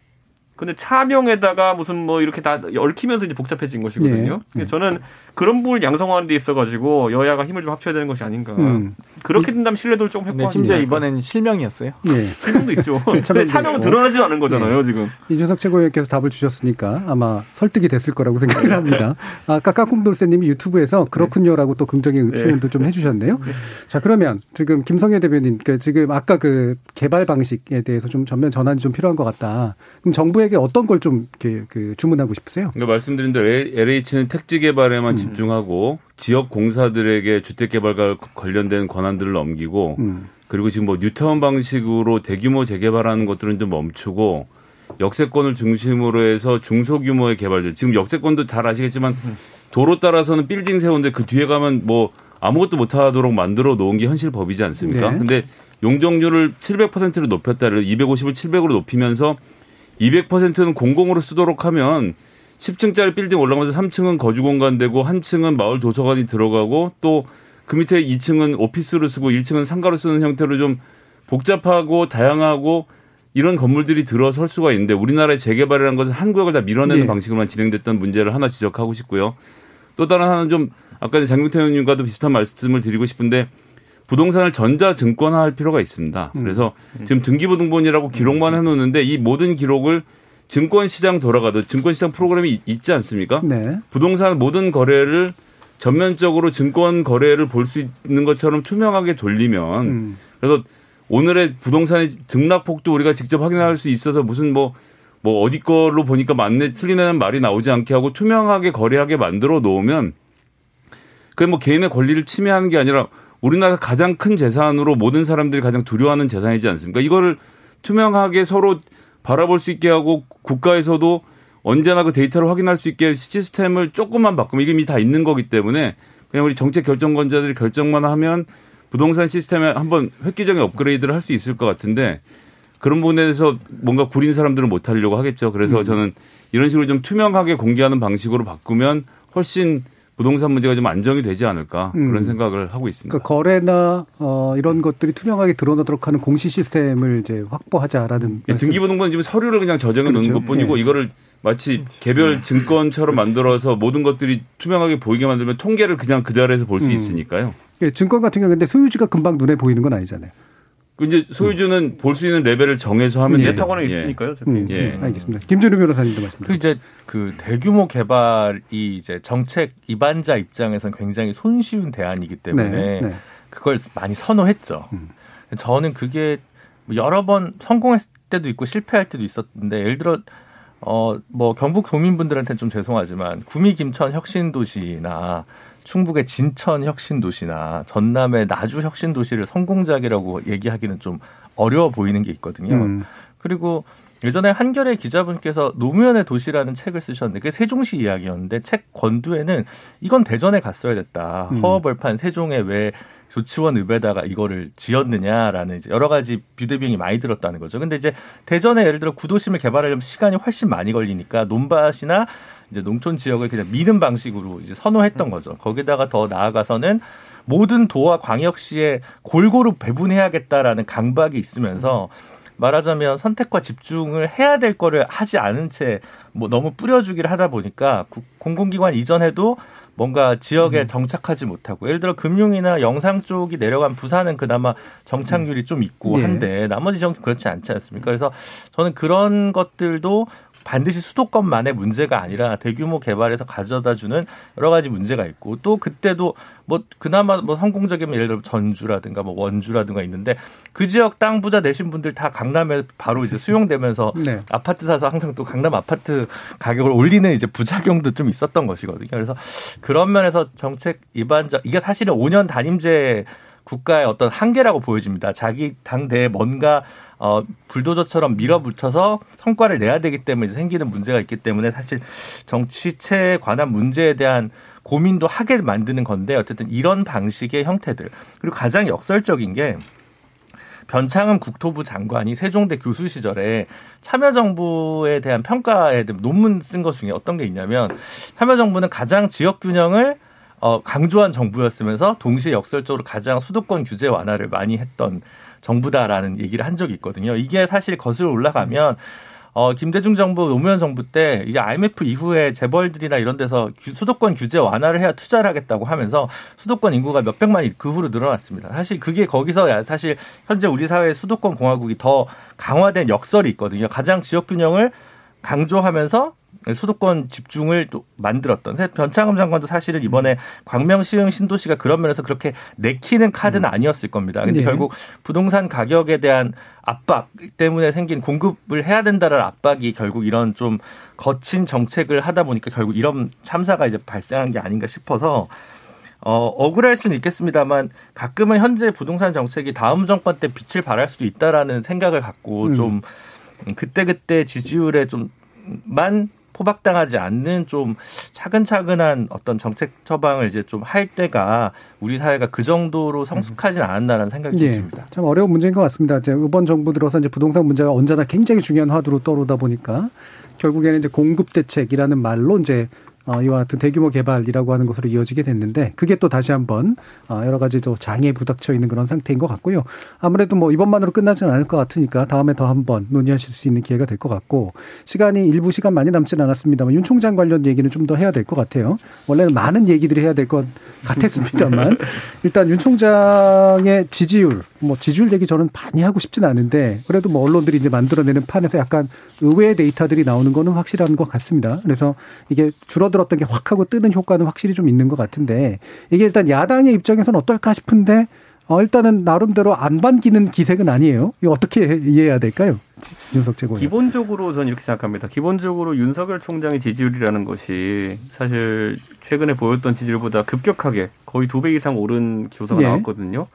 근데 차명에다가 무슨 뭐 이렇게 다 얽히면서 이제 복잡해진 것이거든요. 네. 저는 그런 부분을 양성하는 데 있어가지고 여야가 힘을 좀 합쳐야 되는 것이 아닌가. 음. 그렇게 된다면 신뢰도를 조금 획득. 네, 심지어 이번엔 실명이었어요. 네. 실명도 있죠. 근데 차명은 드러나지 않은 거잖아요, 네. 지금. 이준석 최고위원께서 답을 주셨으니까 아마 설득이 됐을 거라고 생각을 합니다. 아까 까꿍돌쇠님이 유튜브에서 그렇군요라고 또 긍정의 네. 표현도 좀 해주셨네요. 네. 자 그러면 지금 김성현 대변인, 그 지금 아까 그 개발 방식에 대해서 좀 전면 전환이 좀 필요한 것 같다. 그럼 정부 에게 어떤 걸 좀 그 주문하고 싶으세요? 그러니까 말씀드린 대로 LH는 택지 개발에만 음. 집중하고 지역 공사들에게 주택 개발과 관련된 권한들을 넘기고 음. 그리고 지금 뭐 뉴타운 방식으로 대규모 재개발하는 것들은 좀 멈추고 역세권을 중심으로 해서 중소규모의 개발들 지금 역세권도 잘 아시겠지만 도로 따라서는 빌딩 세우는데 그 뒤에 가면 뭐 아무것도 못하도록 만들어 놓은 게 현실 법이지 않습니까? 네. 근데 용적률을 700%로 높였다를 250을 700으로 높이면서 200%는 공공으로 쓰도록 하면 10층짜리 빌딩 올라가면서 3층은 거주 공간 되고 한 층은 마을 도서관이 들어가고 또 그 밑에 2층은 오피스로 쓰고 1층은 상가로 쓰는 형태로 좀 복잡하고 다양하고 이런 건물들이 들어설 수가 있는데 우리나라의 재개발이라는 것은 한 구역을 다 밀어내는 네. 방식으로만 진행됐던 문제를 하나 지적하고 싶고요. 또 다른 하나는 좀 아까 장경태 의원님과도 비슷한 말씀을 드리고 싶은데 부동산을 전자증권화할 필요가 있습니다. 음. 그래서 지금 등기부등본이라고 기록만 해놓는데 이 모든 기록을 증권시장 돌아가도 증권시장 프로그램이 있지 않습니까? 네. 부동산 모든 거래를 전면적으로 증권 거래를 볼 수 있는 것처럼 투명하게 돌리면 음. 그래서 오늘의 부동산의 등락폭도 우리가 직접 확인할 수 있어서 무슨 뭐뭐 뭐 어디 걸로 보니까 맞네 틀리는 말이 나오지 않게 하고 투명하게 거래하게 만들어 놓으면 그게 뭐 개인의 권리를 침해하는 게 아니라 우리나라 가장 큰 재산으로 모든 사람들이 가장 두려워하는 재산이지 않습니까? 이거를 투명하게 서로 바라볼 수 있게 하고 국가에서도 언제나 그 데이터를 확인할 수 있게 시스템을 조금만 바꾸면 이게 이미 다 있는 거기 때문에 그냥 우리 정책 결정권자들이 결정만 하면 부동산 시스템에 한번 획기적인 업그레이드를 할 수 있을 것 같은데 그런 부분에 대해서 뭔가 구린 사람들은 못 하려고 하겠죠. 그래서 음. 저는 이런 식으로 좀 투명하게 공개하는 방식으로 바꾸면 훨씬 부동산 문제가 좀 안정이 되지 않을까 그런 음. 생각을 하고 있습니다. 그러니까 거래나 어, 이런 것들이 투명하게 드러나도록 하는 공시 시스템을 이제 확보하자라는. 예, 등기부등본 지금 서류를 그냥 저장해 그렇죠. 놓는 것뿐이고 예. 이거를 마치 개별 증권처럼 만들어서 모든 것들이 투명하게 보이게 만들면 통계를 그냥 그 자리에서 볼수 음. 있으니까요. 예, 증권 같은 경우 근데 소유주가 금방 눈에 보이는 건 아니잖아요. 그 이제 소유주는 음. 볼수 있는 레벨을 정해서 하면 예. 있으니까요. 음, 예. 음, 알겠습니다. 김준우 변호사님도 말씀. 그 이제 그 대규모 개발이 이제 정책 입안자 입장에서는 굉장히 손쉬운 대안이기 때문에 네, 네. 그걸 많이 선호했죠. 음. 저는 그게 여러 번 성공했을 때도 있고 실패할 때도 있었는데 예를 들어 어 뭐 경북 도민분들한테는 좀 죄송하지만 구미 김천 혁신 도시나 충북의 진천 혁신 도시나 전남의 나주 혁신 도시를 성공작이라고 얘기하기는 좀 어려워 보이는 게 있거든요. 음. 그리고 예전에 한겨레 기자분께서 노무현의 도시라는 책을 쓰셨는데 그게 세종시 이야기였는데 책 권두에는 이건 대전에 갔어야 됐다. 음. 허허벌판 세종에 왜 조치원 읍에다가 이거를 지었느냐라는 이제 여러 가지 뷰대비용이 많이 들었다는 거죠. 근데 이제 대전에 예를 들어 구도심을 개발하려면 시간이 훨씬 많이 걸리니까 논밭이나 이제 농촌 지역을 그냥 미는 방식으로 이제 선호했던 거죠. 거기다가 더 나아가서는 모든 도와 광역시에 골고루 배분해야겠다라는 강박이 있으면서 말하자면 선택과 집중을 해야 될 거를 하지 않은 채 뭐 너무 뿌려주기를 하다 보니까 공공기관 이전에도 뭔가 지역에 음. 정착하지 못하고 예를 들어 금융이나 영상 쪽이 내려간 부산은 그나마 정착률이 좀 있고 예. 한데 나머지 지역은 그렇지 않지 않습니까? 그래서 저는 그런 것들도 반드시 수도권만의 문제가 아니라 대규모 개발에서 가져다 주는 여러 가지 문제가 있고 또 그때도 뭐 그나마 뭐 성공적이면 예를 들어 전주라든가 뭐 원주라든가 있는데 그 지역 땅 부자 되신 분들 다 강남에 바로 이제 수용되면서 네. 아파트 사서 항상 또 강남 아파트 가격을 올리는 이제 부작용도 좀 있었던 것이거든요. 그래서 그런 면에서 정책 입안적 이게 사실은 5년 단임제 국가의 어떤 한계라고 보여집니다. 자기 당대에 뭔가 어, 불도저처럼 밀어붙여서 성과를 내야 되기 때문에 생기는 문제가 있기 때문에 사실 정치체에 관한 문제에 대한 고민도 하게 만드는 건데 어쨌든 이런 방식의 형태들. 그리고 가장 역설적인 게 변창흠 국토부 장관이 세종대 교수 시절에 참여정부에 대한 평가에 대한 논문 쓴 것 중에 어떤 게 있냐면 참여정부는 가장 지역 균형을 어, 강조한 정부였으면서 동시에 역설적으로 가장 수도권 규제 완화를 많이 했던 정부다라는 얘기를 한 적이 있거든요. 이게 사실 거슬러 올라가면 어, 김대중 정부, 노무현 정부 때 이게 IMF 이후에 재벌들이나 이런 데서 수도권 규제 완화를 해야 투자를 하겠다고 하면서 수도권 인구가 몇백만이 그 후로 늘어났습니다. 사실 그게 거기서 사실 현재 우리 사회의 수도권 공화국이 더 강화된 역설이 있거든요. 가장 지역 균형을 강조하면서 수도권 집중을 또 만들었던 변창흠 장관도 사실은 이번에 광명 시흥 신도시가 그런 면에서 그렇게 내키는 카드는 음. 아니었을 겁니다. 근데 네. 결국 부동산 가격에 대한 압박 때문에 생긴 공급을 해야 된다는 압박이 결국 이런 좀 거친 정책을 하다 보니까 결국 이런 참사가 이제 발생한 게 아닌가 싶어서 어, 억울할 수는 있겠습만 가끔은 현재 부동산 정책이 다음 정권 때 빛을 발할 수도 있다라는 생각을 갖고 음. 좀 그때그때 지지율에 좀만 포박당하지 않는 좀 차근차근한 어떤 정책 처방을 이제 좀 할 때가 우리 사회가 그 정도로 성숙하진 않았나라는 생각이 예, 듭니다. 참 어려운 문제인 것 같습니다. 이제 이번 정부 들어서 이제 부동산 문제가 언제나 굉장히 중요한 화두로 떠오르다 보니까 결국에는 이제 공급 대책이라는 말로 이제 어, 이와 같은 대규모 개발이라고 하는 것으로 이어지게 됐는데 그게 또 다시 한번 어, 여러 가지 또 장애에 부닥쳐 있는 그런 상태인 것 같고요. 아무래도 뭐 이번만으로 끝나지는 않을 것 같으니까 다음에 더 한번 논의하실 수 있는 기회가 될 것 같고 시간이 일부 시간 많이 남지는 않았습니다만 윤 총장 관련 얘기는 좀 더 해야 될 것 같아요. 원래는 많은 얘기들이 해야 될 것 같았습니다만 일단 윤 총장의 지지율 뭐 지지율 얘기 저는 많이 하고 싶지는 않은데 그래도 뭐 언론들이 이제 만들어내는 판에서 약간 의외의 데이터들이 나오는 거는 확실한 것 같습니다. 그래서 이게 줄어들 들었던 게 확 하고 뜨는 효과는 확실히 좀 있는 것 같은데 이게 일단 야당의 입장에서는 어떨까 싶은데 어, 일단은 나름대로 안 반기는 기색은 아니에요. 이거 어떻게 이해해야 될까요? 윤석 최고. 기본적으로 저는 이렇게 생각합니다. 기본적으로 윤석열 총장의 지지율이라는 것이 사실 최근에 보였던 지지율보다 급격하게 거의 두 배 이상 오른 교사가 네. 나왔거든요.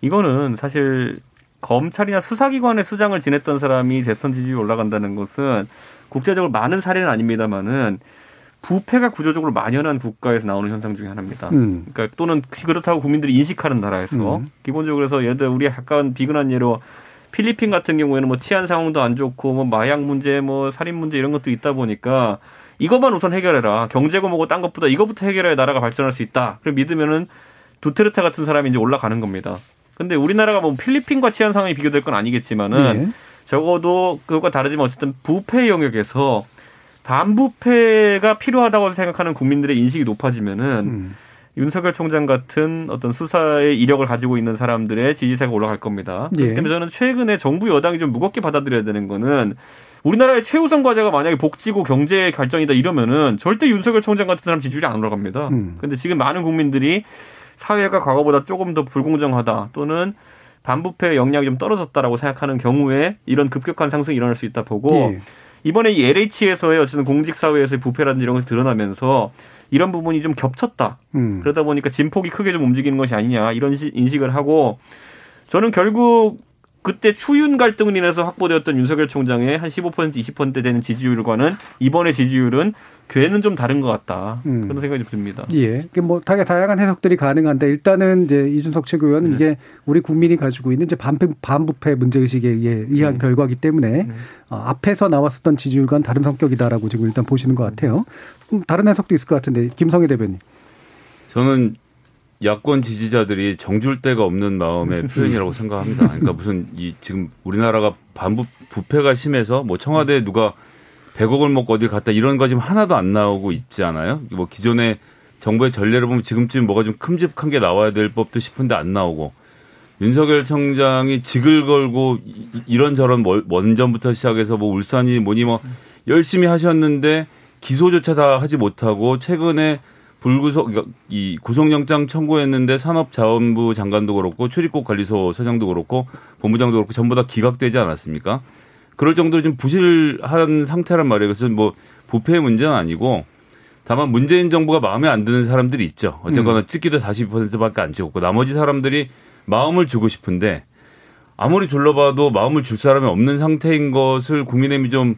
이거는 사실 검찰이나 수사기관의 수장을 지냈던 사람이 대선 지지율이 올라간다는 것은 국제적으로 많은 사례는 아닙니다만은 부패가 구조적으로 만연한 국가에서 나오는 현상 중에 하나입니다. 음. 그러니까 또는 그렇다고 국민들이 인식하는 나라에서 음. 기본적으로 해서 예를 들어 우리 약간 비근한 예로 필리핀 같은 경우에는 뭐 치안 상황도 안 좋고 뭐 마약 문제 뭐 살인 문제 이런 것도 있다 보니까 이것만 우선 해결해라. 경제고 뭐고 딴 것보다 이것부터 해결해야 나라가 발전할 수 있다. 그래 믿으면은 두테르테 같은 사람이 이제 올라가는 겁니다. 근데 우리나라가 뭐 필리핀과 치안 상황이 비교될 건 아니겠지만은 네. 적어도 그것과 다르지만 어쨌든 부패 영역에서 반부패가 필요하다고 생각하는 국민들의 인식이 높아지면은 음. 윤석열 총장 같은 어떤 수사의 이력을 가지고 있는 사람들의 지지세가 올라갈 겁니다. 예. 그렇기 저는 최근에 정부 여당이 좀 무겁게 받아들여야 되는 거는 우리나라의 최우선 과제가 만약에 복지고 경제 발전이다 이러면은 절대 윤석열 총장 같은 사람 지지율이 안 올라갑니다. 음. 근데 지금 많은 국민들이 사회가 과거보다 조금 더 불공정하다 또는 반부패 역량이 좀 떨어졌다라고 생각하는 경우에 이런 급격한 상승이 일어날 수 있다 보고 예. 이번에 이 LH에서의 어쨌든 공직사회에서의 부패라든지 이런 것이 드러나면서 이런 부분이 좀 겹쳤다. 음. 그러다 보니까 진폭이 크게 좀 움직이는 것이 아니냐 이런 인식을 하고 저는 결국 그때 추윤 갈등을 인해서 확보되었던 윤석열 총장의 한 15% 20% 되는 지지율과는 이번의 지지율은 괴는 좀 다른 것 같다. 음. 그런 생각이 듭니다. 예. 뭐 다게 다양한 해석들이 가능한데 일단은 이제 이준석 최고위원은 네. 이게 우리 국민이 가지고 있는 이제 반부, 반부패 문제 의식에 의한 네. 결과기 때문에 네. 어, 앞에서 나왔었던 지지율과는 다른 성격이다라고 지금 일단 보시는 것 같아요. 음, 다른 해석도 있을 것 같은데 김성애 대변인. 저는 야권 지지자들이 정줄 데가 없는 마음의 표현이라고 생각합니다. 그러니까 무슨 이 지금 우리나라가 반부 부패가 심해서 뭐 청와대에 누가 100억을 먹고 어딜 갔다 이런 거 지금 하나도 안 나오고 있지 않아요? 뭐 기존의 정부의 전례를 보면 지금쯤 뭐가 좀 큼직한 게 나와야 될 법도 싶은데 안 나오고 윤석열 청장이 직을 걸고 이런저런 원전부터 시작해서 뭐 울산이 뭐니 뭐 열심히 하셨는데 기소조차 다 하지 못하고 최근에 불구속 그러니까 이 구속영장 청구했는데 산업자원부 장관도 그렇고 출입국 관리소 서장도 그렇고 본부장도 그렇고 전부 다 기각되지 않았습니까? 그럴 정도로 좀 부실한 상태란 말이에요. 그래서 뭐 부패의 문제는 아니고 다만 문재인 정부가 마음에 안 드는 사람들이 있죠. 어쨌거나 음. 찍기도 40%밖에 안 찍었고 나머지 사람들이 마음을 주고 싶은데 아무리 둘러봐도 마음을 줄 사람이 없는 상태인 것을 국민의힘이 좀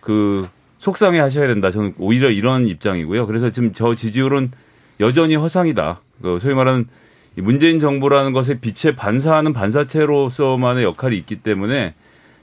그 속상해 하셔야 된다. 저는 오히려 이런 입장이고요. 그래서 지금 저 지지율은 여전히 허상이다. 그 소위 말하는 문재인 정부라는 것에 빛에 반사하는 반사체로서만의 역할이 있기 때문에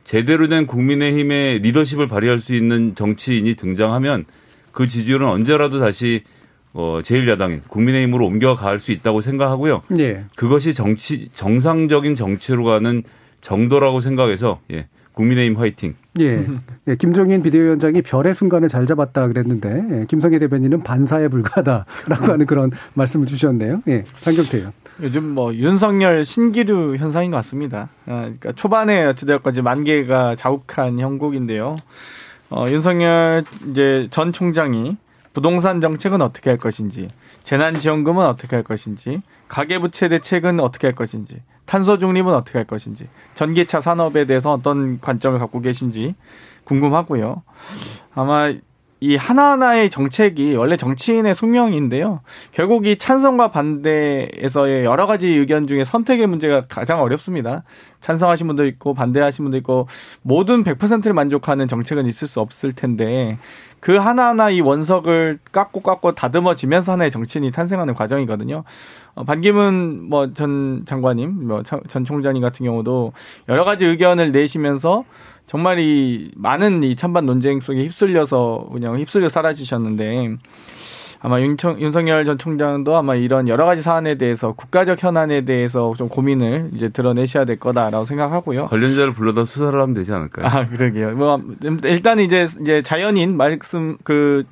제대로 된 국민의힘의 리더십을 발휘할 수 있는 정치인이 등장하면 그 지지율은 언제라도 다시 어, 제1야당인 국민의힘으로 옮겨갈 수 있다고 생각하고요. 예. 그것이 정치, 정상적인 정치로 가는 정도라고 생각해서, 예. 국민의힘 화이팅. 예. 예 김종인 비대위원장이 별의 순간을 잘 잡았다 그랬는데 예, 김성애 대변인은 반사에 불과하다라고 하는 그런 말씀을 주셨네요. 예. 장경태 요 요즘 뭐 윤석열 신기루 현상인 것 같습니다. 아, 그러니까 초반에 어찌되었건지 만개가 자욱한 형국인데요. 어, 윤석열 이제 전 총장이 부동산 정책은 어떻게 할 것인지, 재난지원금은 어떻게 할 것인지, 가계부채 대책은 어떻게 할 것인지, 탄소 중립은 어떻게 할 것인지, 전기차 산업에 대해서 어떤 관점을 갖고 계신지 궁금하고요. 아마 이 하나하나의 정책이 원래 정치인의 숙명인데요. 결국 이 찬성과 반대에서의 여러 가지 의견 중에 선택의 문제가 가장 어렵습니다. 찬성하신 분도 있고 반대하신 분도 있고 모든 100%를 만족하는 정책은 있을 수 없을 텐데 그 하나하나 이 원석을 깎고 깎고 다듬어지면서 하나의 정치인이 탄생하는 과정이거든요. 어, 반기문 뭐 전 장관님, 뭐 전 총장님 같은 경우도 여러 가지 의견을 내시면서 정말 이 많은 이 찬반 논쟁 속에 휩쓸려서 그냥 휩쓸려 사라지셨는데 아마 윤청, 윤석열 전 총장도 아마 이런 여러 가지 사안에 대해서 국가적 현안에 대해서 좀 고민을 이제 드러내셔야 될 거다라고 생각하고요. 관련자를 불러다 수사를 하면 되지 않을까요? 아, 그러게요. 뭐, 일단 이제, 이제 자연인 말씀, 그,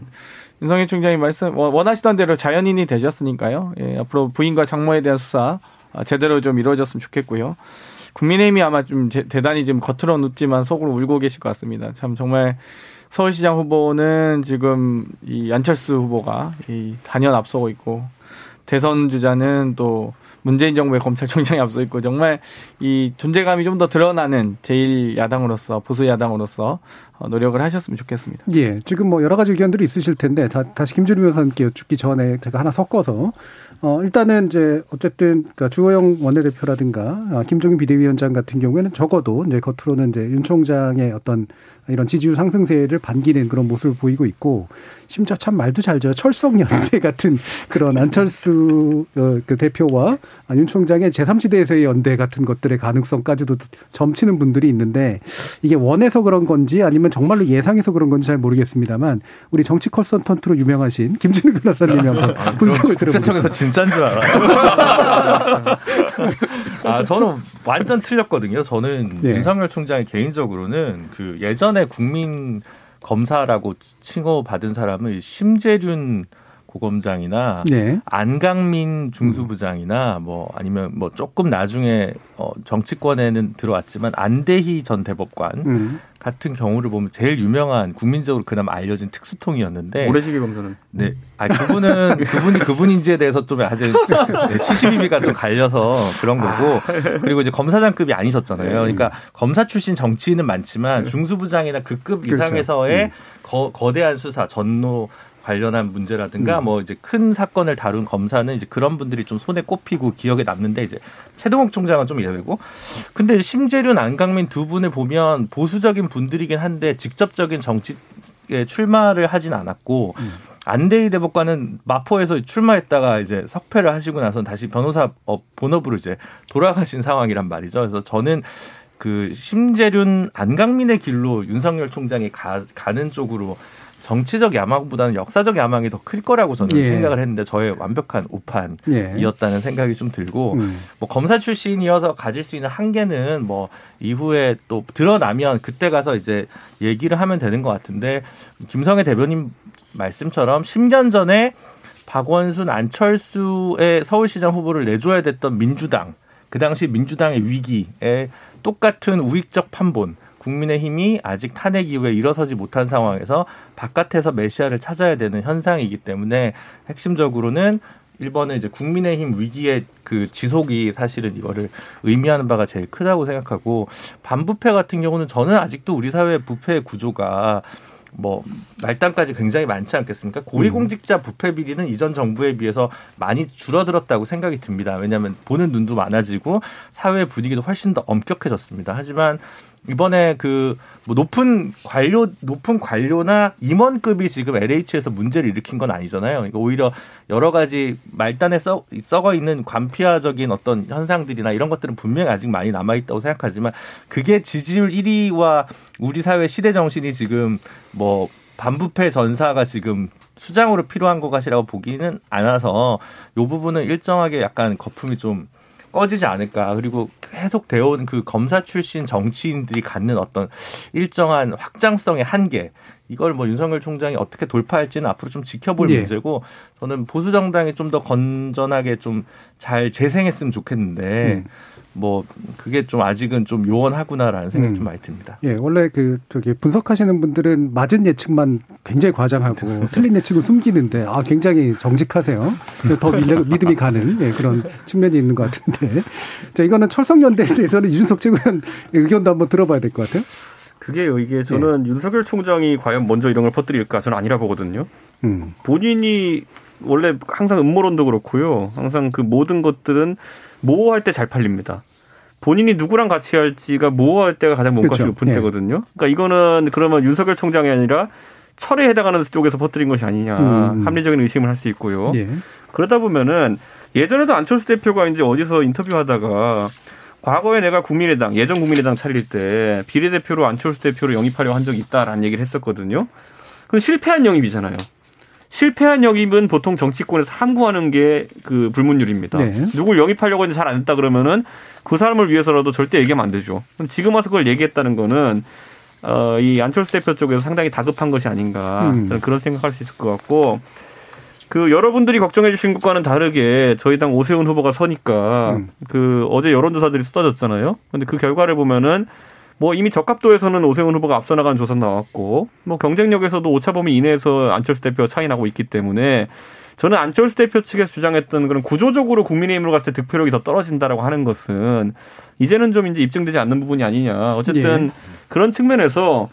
윤석열 총장이 말씀, 원하시던 대로 자연인이 되셨으니까요. 예, 앞으로 부인과 장모에 대한 수사 아, 제대로 좀 이루어졌으면 좋겠고요. 국민의힘이 아마 좀 대단히 지금 겉으로 웃지만 속으로 울고 계실 것 같습니다. 참 정말 서울시장 후보는 지금 이 안철수 후보가 이 단연 앞서고 있고 대선 주자는 또 문재인 정부의 검찰총장이 앞서 있고 정말 이 존재감이 좀 더 드러나는 제1 야당으로서 보수 야당으로서 어, 노력을 하셨으면 좋겠습니다. 예, 지금 뭐 여러 가지 의견들이 있으실 텐데 다, 다시 김준우 변호사님께 여쭙기 전에 제가 하나 섞어서 어, 일단은 이제 어쨌든 그러니까 주호영 원내대표라든가 아, 김종인 비대위원장 같은 경우에는 적어도 이제 겉으로는 이제 윤 총장의 어떤 이런 지지율 상승세를 반기는 그런 모습을 보이고 있고 심지어 참 말도 잘 져요. 철석연대 같은 그런 안철수 어, 그 대표와 윤 총장의 제3지대에서의 연대 같은 것들 의 가능성까지도 점치는 분들이 있는데 이게 원해서 그런 건지 아니면 정말로 예상해서 그런 건지 잘 모르겠습니다만 우리 정치 컨설턴트로 유명하신 김준우 변호사님이 한번 아, 분석을 들어보겠습니다. 진짜인 줄 알아요. 아, 저는 완전 틀렸거든요. 저는 네. 윤석열 총장이 개인적으로는 그 예전에 국민 검사라고 칭호받은 사람을 심재륜 고검장이나 네. 안강민 중수부장이나 뭐 아니면 뭐 조금 나중에 어 정치권에는 들어왔지만 안대희 전 대법관 음. 같은 경우를 보면 제일 유명한 국민적으로 그나마 알려진 특수통이었는데 모래시계 검사는 네, 아 그분은 그분이 그분인지에 대해서 좀 아주 네, 시시비비가 좀 갈려서 그런 거고 그리고 이제 검사장급이 아니셨잖아요. 그러니까 검사 출신 정치인은 많지만 중수부장이나 그 급 이상에서의 그렇죠. 음. 거, 거대한 수사 전노 관련한 문제라든가 음. 뭐 이제 큰 사건을 다룬 검사는 이제 그런 분들이 좀 손에 꼽히고 기억에 남는데 이제 최동욱 총장은 좀 예외고 근데 심재륜 안강민 두 분을 보면 보수적인 분들이긴 한데 직접적인 정치에 출마를 하진 않았고 음. 안대희 대법관은 마포에서 출마했다가 이제 석패를 하시고 나서 다시 변호사 본업으로 이제 돌아가신 상황이란 말이죠. 그래서 저는 그 심재륜 안강민의 길로 윤석열 총장이 가, 가는 쪽으로 정치적 야망보다는 역사적 야망이 더 클 거라고 저는 예. 생각을 했는데 저의 완벽한 오판이었다는 예. 생각이 좀 들고 음. 뭐 검사 출신이어서 가질 수 있는 한계는 뭐 이후에 또 드러나면 그때 가서 이제 얘기를 하면 되는 것 같은데 김성애 대변인 말씀처럼 10년 전에 박원순 안철수의 서울시장 후보를 내줘야 됐던 민주당 그 당시 민주당의 위기에 똑같은 우익적 판본 국민의힘이 아직 탄핵 이후에 일어서지 못한 상황에서 바깥에서 메시아를 찾아야 되는 현상이기 때문에 핵심적으로는 1번은 이제 국민의힘 위기의 그 지속이 사실은 이거를 의미하는 바가 제일 크다고 생각하고 반부패 같은 경우는 저는 아직도 우리 사회 부패 구조가 뭐 말단까지 굉장히 많지 않겠습니까? 고위공직자 부패 비리는 이전 정부에 비해서 많이 줄어들었다고 생각이 듭니다. 왜냐하면 보는 눈도 많아지고 사회 분위기도 훨씬 더 엄격해졌습니다. 하지만 이번에 그 뭐 높은 관료 높은 관료나 임원급이 지금 LH에서 문제를 일으킨 건 아니잖아요. 그러니까 오히려 여러 가지 말단에 써, 썩어 있는 관피아적인 어떤 현상들이나 이런 것들은 분명히 아직 많이 남아 있다고 생각하지만 그게 지지율 1위와 우리 사회 시대 정신이 지금 뭐 반부패 전사가 지금 수장으로 필요한 것 같이라고 보기는 않아서 요 부분은 일정하게 약간 거품이 좀 꺼지지 않을까. 그리고 계속 되어온 그 검사 출신 정치인들이 갖는 어떤 일정한 확장성의 한계. 이걸 뭐 윤석열 총장이 어떻게 돌파할지는 앞으로 좀 지켜볼 예. 문제고 저는 보수 정당이 좀 더 건전하게 좀 잘 재생했으면 좋겠는데 음. 뭐 그게 좀 아직은 좀 요원하구나라는 생각이 음. 좀 많이 듭니다. 예, 원래 그 저기 분석하시는 분들은 맞은 예측만 굉장히 과장하고 틀린 예측은 숨기는데 아 굉장히 정직하세요. 더 믿음이 가는 예, 그런 측면이 있는 것 같은데. 자, 이거는 철성연대에 대해서는 이준석 최고위원 의견도 한번 들어봐야 될 것 같아요. 그게요. 이게 저는 예. 윤석열 총장이 과연 먼저 이런 걸 퍼뜨릴까 저는 아니라 보거든요. 음. 본인이 원래 항상 음모론도 그렇고요. 항상 그 모든 것들은 모호할 때 잘 팔립니다. 본인이 누구랑 같이 할지가 모호할 때가 가장 몸값이 그렇죠. 높은 예. 때거든요. 그러니까 이거는 그러면 윤석열 총장이 아니라 철에 해당하는 쪽에서 퍼뜨린 것이 아니냐 음. 합리적인 의심을 할 수 있고요. 예. 그러다 보면은 예전에도 안철수 대표가 이제 어디서 인터뷰하다가 과거에 내가 국민의당 예전 국민의당 차릴 때 비례대표로 안철수 대표를 영입하려 한 적이 있다라는 얘기를 했었거든요. 그럼 실패한 영입이잖아요. 실패한 영입은 보통 정치권에서 함구하는 게 그 불문율입니다. 네. 누굴 영입하려고 했는데 잘 안 됐다 그러면은 그 사람을 위해서라도 절대 얘기하면 안 되죠. 지금 와서 그걸 얘기했다는 거는 어, 이 안철수 대표 쪽에서 상당히 다급한 것이 아닌가 음. 그런 생각할 수 있을 것 같고 그 여러분들이 걱정해 주신 것과는 다르게 저희 당 오세훈 후보가 서니까 음. 그 어제 여론조사들이 쏟아졌잖아요. 근데 그 결과를 보면은 뭐 이미 적합도에서는 오세훈 후보가 앞서 나가는 조사 나왔고 뭐 경쟁력에서도 오차 범위 이내에서 안철수 대표가 차이 나고 있기 때문에 저는 안철수 대표 측에서 주장했던 그런 구조적으로 국민의힘으로 갔을 때 득표력이 더 떨어진다라고 하는 것은 이제는 좀 이제 입증되지 않는 부분이 아니냐. 어쨌든 예. 그런 측면에서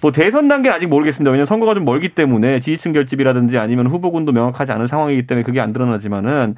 뭐 대선 단계는 아직 모르겠습니다. 왜냐하면 선거가 좀 멀기 때문에 지지층 결집이라든지 아니면 후보군도 명확하지 않은 상황이기 때문에 그게 안 드러나지만은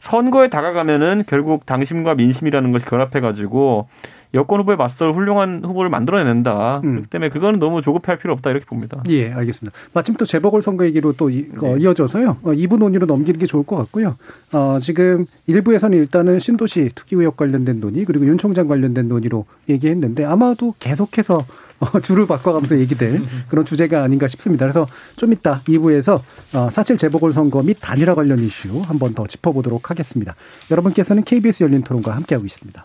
선거에 다가가면은 결국 당심과 민심이라는 것이 결합해가지고 여권 후보에 맞설 훌륭한 후보를 만들어낸다. 음. 그렇기 때문에 그거는 너무 조급해할 필요 없다 이렇게 봅니다. 예, 알겠습니다. 마침 또 재보궐 선거 얘기로 또 이, 어, 네. 이어져서요. 어, 2부 논의로 넘기는 게 좋을 것 같고요. 어, 지금 일부에서는 일단은 신도시 투기 의혹 관련된 논의 그리고 윤 총장 관련된 논의로 얘기했는데 아마도 계속해서 어, 줄을 바꿔가면서 얘기될 그런 주제가 아닌가 싶습니다. 그래서 좀 이따 2부에서 어, 사칠 재보궐 선거 및 단일화 관련 이슈 한번 더 짚어보도록 하겠습니다. 여러분께서는 KBS 열린 토론과 함께하고 있습니다.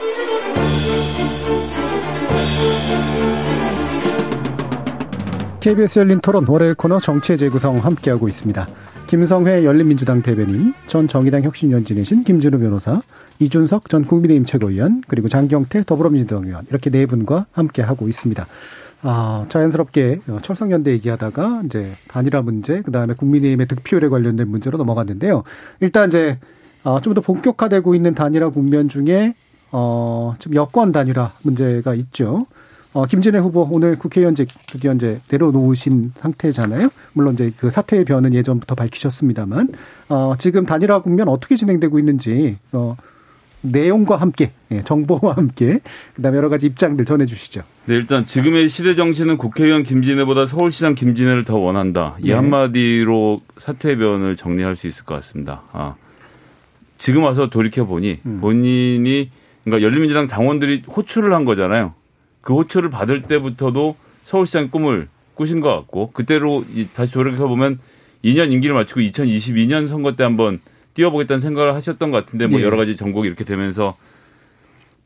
KBS 열린 토론 월요일 코너 정치의 재구성 함께하고 있습니다. 김성회 열린민주당 대변인, 전 정의당 혁신위원 지내신 김준우 변호사, 이준석 전 국민의힘 최고위원, 그리고 장경태 더불어민주당 의원 이렇게 네 분과 함께하고 있습니다. 아, 자연스럽게 철성연대 얘기하다가 이제 단일화 문제, 그 다음에 국민의힘의 득표율에 관련된 문제로 넘어갔는데요. 일단 이제 아, 좀더 본격화되고 있는 단일화 국면 중에 어, 지금 여권 단일화 문제가 있죠. 어, 김진애 후보 오늘 국회의원직 드디어 이제 내려놓으신 상태잖아요. 물론 이제 그 사퇴의 변은 예전부터 밝히셨습니다만, 어, 지금 단일화 국면 어떻게 진행되고 있는지, 어, 내용과 함께, 예, 정보와 함께, 그 다음에 여러 가지 입장들 전해주시죠. 네, 일단 지금의 시대 정신은 국회의원 김진애보다 서울시장 김진애를 더 원한다. 이 네. 한마디로 사퇴의 변을 정리할 수 있을 것 같습니다. 아, 지금 와서 돌이켜보니 음. 본인이, 그러니까 열린민주당 당원들이 호출을 한 거잖아요. 그 호출을 받을 때부터도 서울시장 꿈을 꾸신 것 같고 그때로 다시 돌이켜 보면 2년 임기를 마치고 2022년 선거 때 한번 뛰어보겠다는 생각을 하셨던 것 같은데 뭐 네. 여러 가지 정곡이 이렇게 되면서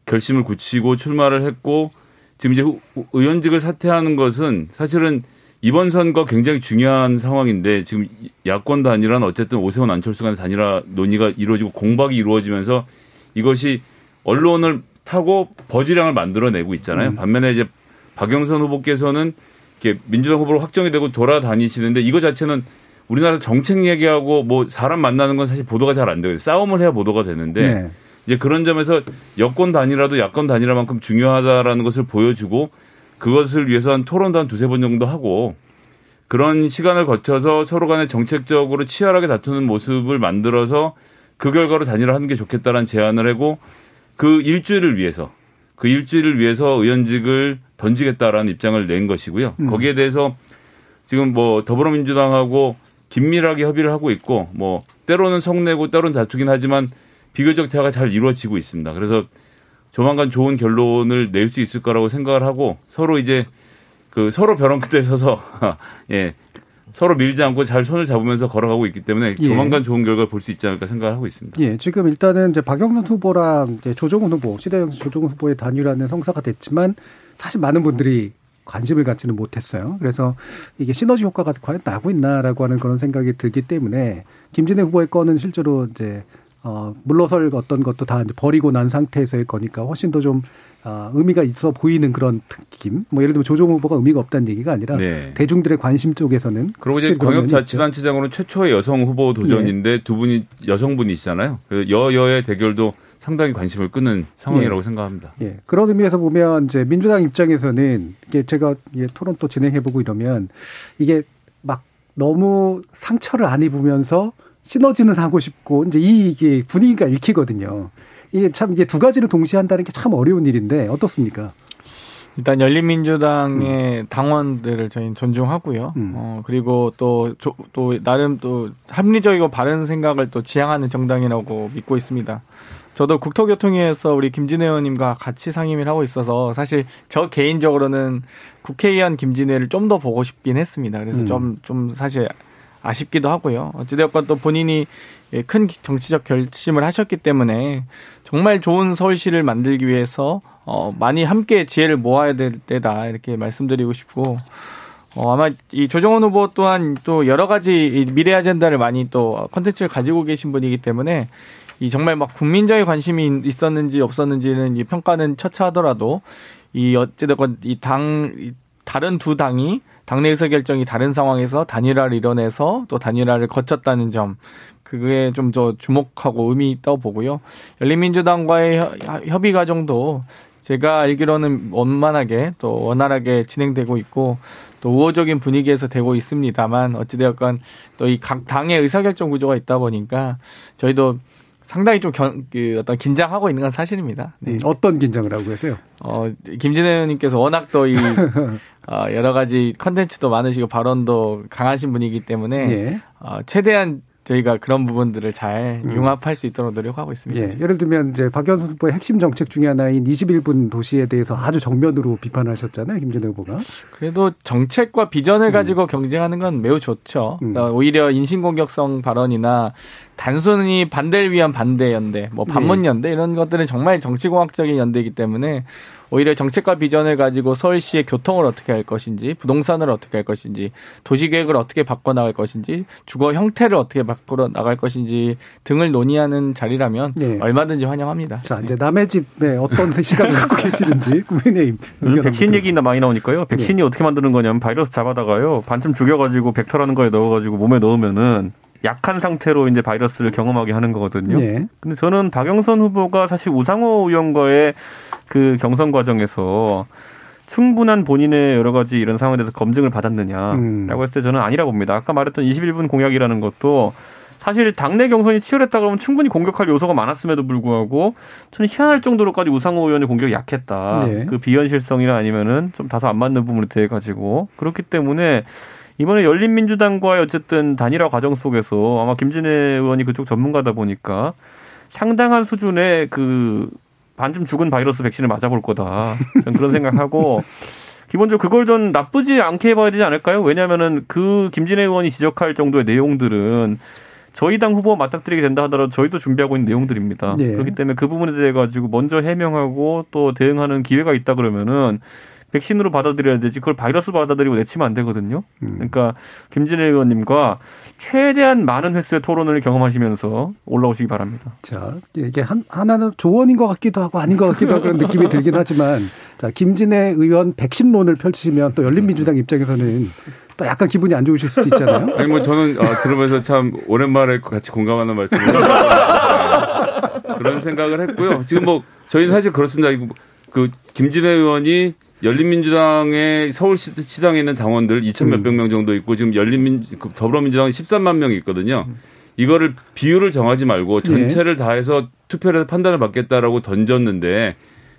결심을 굳히고 출마를 했고 지금 이제 의원직을 사퇴하는 것은 사실은 이번 선거 굉장히 중요한 상황인데 지금 야권 단일화는 어쨌든 오세훈 안철수 간의 단일화 논의가 이루어지고 공박이 이루어지면서 이것이 언론을 타고 버지량을 만들어내고 있잖아요. 음. 반면에 이제 박영선 후보께서는 이렇게 민주당 후보로 확정이 되고 돌아다니시는데 이거 자체는 우리나라 정책 얘기하고 뭐 사람 만나는 건 사실 보도가 잘 안 되거든요. 싸움을 해야 보도가 되는데 네. 이제 그런 점에서 여권 단위라도 야권 단위라만큼 중요하다라는 것을 보여주고 그것을 위해서 한 토론도 한 두세 번 정도 하고 그런 시간을 거쳐서 서로 간에 정책적으로 치열하게 다투는 모습을 만들어서 그 결과로 단일화하는 게 좋겠다라는 제안을 하고 그 일주일을 위해서 그 일주일을 위해서 의원직을 던지겠다라는 입장을 낸 것이고요. 음. 거기에 대해서 지금 뭐 더불어민주당하고 긴밀하게 협의를 하고 있고 뭐 때로는 성내고 때로는 다투긴 하지만 비교적 대화가 잘 이루어지고 있습니다. 그래서 조만간 좋은 결론을 낼 수 있을 거라고 생각을 하고 서로 이제 그 서로 벼랑 끝에 서서 예 서로 밀지 않고 잘 손을 잡으면서 걸어가고 있기 때문에 예. 조만간 좋은 결과를 볼 수 있지 않을까 생각을 하고 있습니다. 예, 지금 일단은 이제 박영선 후보랑 이제 조정훈 후보, 시대영 조정훈 후보의 단일화는 성사가 됐지만 사실 많은 분들이 관심을 갖지는 못했어요. 그래서 이게 시너지 효과가 과연 나고 있나라고 하는 그런 생각이 들기 때문에 김진애 후보의 건은 실제로 이제 어 물러설 어떤 것도 다 버리고 난 상태에서의 거니까 훨씬 더좀 어, 의미가 있어 보이는 그런 느낌. 뭐 예를 들면 조종 후보가 의미가 없다는 얘기가 아니라 네. 대중들의 관심 쪽에서는 그리고 이제 광역자치단체장으로는 최초의 여성 후보 도전인데 네. 두 분이 여성분이시잖아요. 여여의 대결도 상당히 관심을 끄는 상황이라고 예. 생각합니다. 예. 그런 의미에서 보면 이제 민주당 입장에서는 이게 제가 예, 토론 또 진행해 보고 이러면 이게 막 너무 상처를 안 입으면서 시너지는 하고 싶고 이제 이 분위기가 읽히거든요. 이게 참 이게 두 가지를 동시에 한다는 게 참 어려운 일인데 어떻습니까? 일단 열린민주당의 음. 당원들을 저희는 존중하고요. 음. 어, 그리고 또, 조, 또, 나름 또 합리적이고 바른 생각을 또 지향하는 정당이라고 믿고 있습니다. 저도 국토교통위에서 우리 김진애 의원님과 같이 상임위를 하고 있어서 사실 저 개인적으로는 국회의원 김진애를 좀 더 보고 싶긴 했습니다. 그래서 음. 좀, 좀 사실 아쉽기도 하고요. 어찌되었건 또 본인이 큰 정치적 결심을 하셨기 때문에 정말 좋은 서울시를 만들기 위해서 어, 많이 함께 지혜를 모아야 될 때다 이렇게 말씀드리고 싶고 어, 아마 이 조정원 후보 또한 또 여러 가지 미래 아젠다를 많이 또 컨텐츠를 가지고 계신 분이기 때문에 이 정말 막 국민적인 관심이 있었는지 없었는지는 이 평가는 처차하더라도 이 어찌됐건 이 당 다른 두 당이 당내 의사 결정이 다른 상황에서 단일화를 이뤄내서 또 단일화를 거쳤다는 점 그게 좀 더 주목하고 의미 있다고 보고요. 열린민주당과의 협의 과정도 제가 알기로는 원만하게 또 원활하게 진행되고 있고 또 우호적인 분위기에서 되고 있습니다만 어찌되었건 또 이 각 당의 의사결정 구조가 있다 보니까 저희도 상당히 좀 겨, 그 어떤 긴장하고 있는 건 사실입니다. 네. 음, 어떤 긴장을 하고 계세요? 어, 김진애 의원님께서 워낙 또이 어, 여러 가지 컨텐츠도 많으시고 발언도 강하신 분이기 때문에 예. 어, 최대한 저희가 그런 부분들을 잘 음. 융합할 수 있도록 노력하고 있습니다. 예. 예를 들면 이제 박영선 후보의 핵심 정책 중의 하나인 21분 도시에 대해서 아주 정면으로 비판하셨잖아요, 김진애 후보가. 그래도 정책과 비전을 음. 가지고 음. 경쟁하는 건 매우 좋죠. 음. 그러니까 오히려 인신공격성 발언이나 단순히 반대를 위한 반대 연대, 뭐 반문 예. 연대 이런 것들은 정말 정치공학적인 연대이기 때문에 오히려 정책과 비전을 가지고 서울시의 교통을 어떻게 할 것인지, 부동산을 어떻게 할 것인지, 도시계획을 어떻게 바꿔나갈 것인지, 주거 형태를 어떻게 바꾸어 나갈 것인지 등을 논의하는 자리라면 네. 얼마든지 환영합니다. 자, 이제 남의 집에 어떤 시각을 갖고 계시는지 국민의힘 백신 얘기나 많이 나오니까요. 백신이 네. 어떻게 만드는 거냐면 바이러스 잡아다가요. 반쯤 죽여가지고 벡터라는 거에 넣어가지고 몸에 넣으면은 약한 상태로 이제 바이러스를 경험하게 하는 거거든요. 네. 근데 저는 박영선 후보가 사실 우상호 의원과의 그 경선 과정에서 충분한 본인의 여러 가지 이런 상황에 대해서 검증을 받았느냐라고 음. 했을 때 저는 아니라고 봅니다. 아까 말했던 21분 공약이라는 것도 사실 당내 경선이 치열했다 그러면 충분히 공격할 요소가 많았음에도 불구하고 저는 희한할 정도로까지 우상호 의원의 공격이 약했다. 네. 그 비현실성이나 아니면은 좀 다소 안 맞는 부분이 돼 가지고 그렇기 때문에 이번에 열린민주당과의 어쨌든 단일화 과정 속에서 아마 김진애 의원이 그쪽 전문가다 보니까 상당한 수준의 그 반쯤 죽은 바이러스 백신을 맞아볼 거다. 저는 그런 생각하고 기본적으로 그걸 좀 나쁘지 않게 해봐야 되지 않을까요? 왜냐하면은 그 김진애 의원이 지적할 정도의 내용들은 저희 당 후보 맞닥뜨리게 된다 하더라도 저희도 준비하고 있는 내용들입니다. 네. 그렇기 때문에 그 부분에 대해 가지고 먼저 해명하고 또 대응하는 기회가 있다 그러면은 백신으로 받아들여야 되지 그걸 바이러스 받아들이고 내치면 안 되거든요. 음. 그러니까 김진애 의원님과 최대한 많은 횟수의 토론을 경험하시면서 올라오시기 바랍니다. 자, 이게 한, 하나는 조언인 것 같기도 하고 아닌 것 같기도 하고 그런 느낌이 들긴 하지만 자, 김진애 의원 백신론을 펼치시면 또 열린민주당 입장에서는 또 약간 기분이 안 좋으실 수도 있잖아요. 아니 뭐 저는 어, 들으면서 참 오랜만에 같이 공감하는 말씀을 그런 생각을 했고요. 지금 뭐 저희는 사실 그렇습니다. 그 김진애 의원이 열린민주당의 서울시당에 있는 당원들 2천 몇백 명 정도 있고 지금 열린민 그 더불어민주당은 13만 명이 있거든요. 이거를 비율을 정하지 말고 전체를 예. 다해서 투표를 판단을 받겠다라고 던졌는데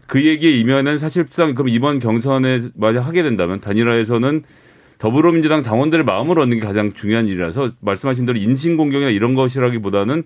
그 얘기에 이면은 사실상 그럼 이번 경선에 만약 하게 된다면 단일화에서는 더불어민주당 당원들의 마음을 얻는 게 가장 중요한 일이라서 말씀하신 대로 인신공격이나 이런 것이라기보다는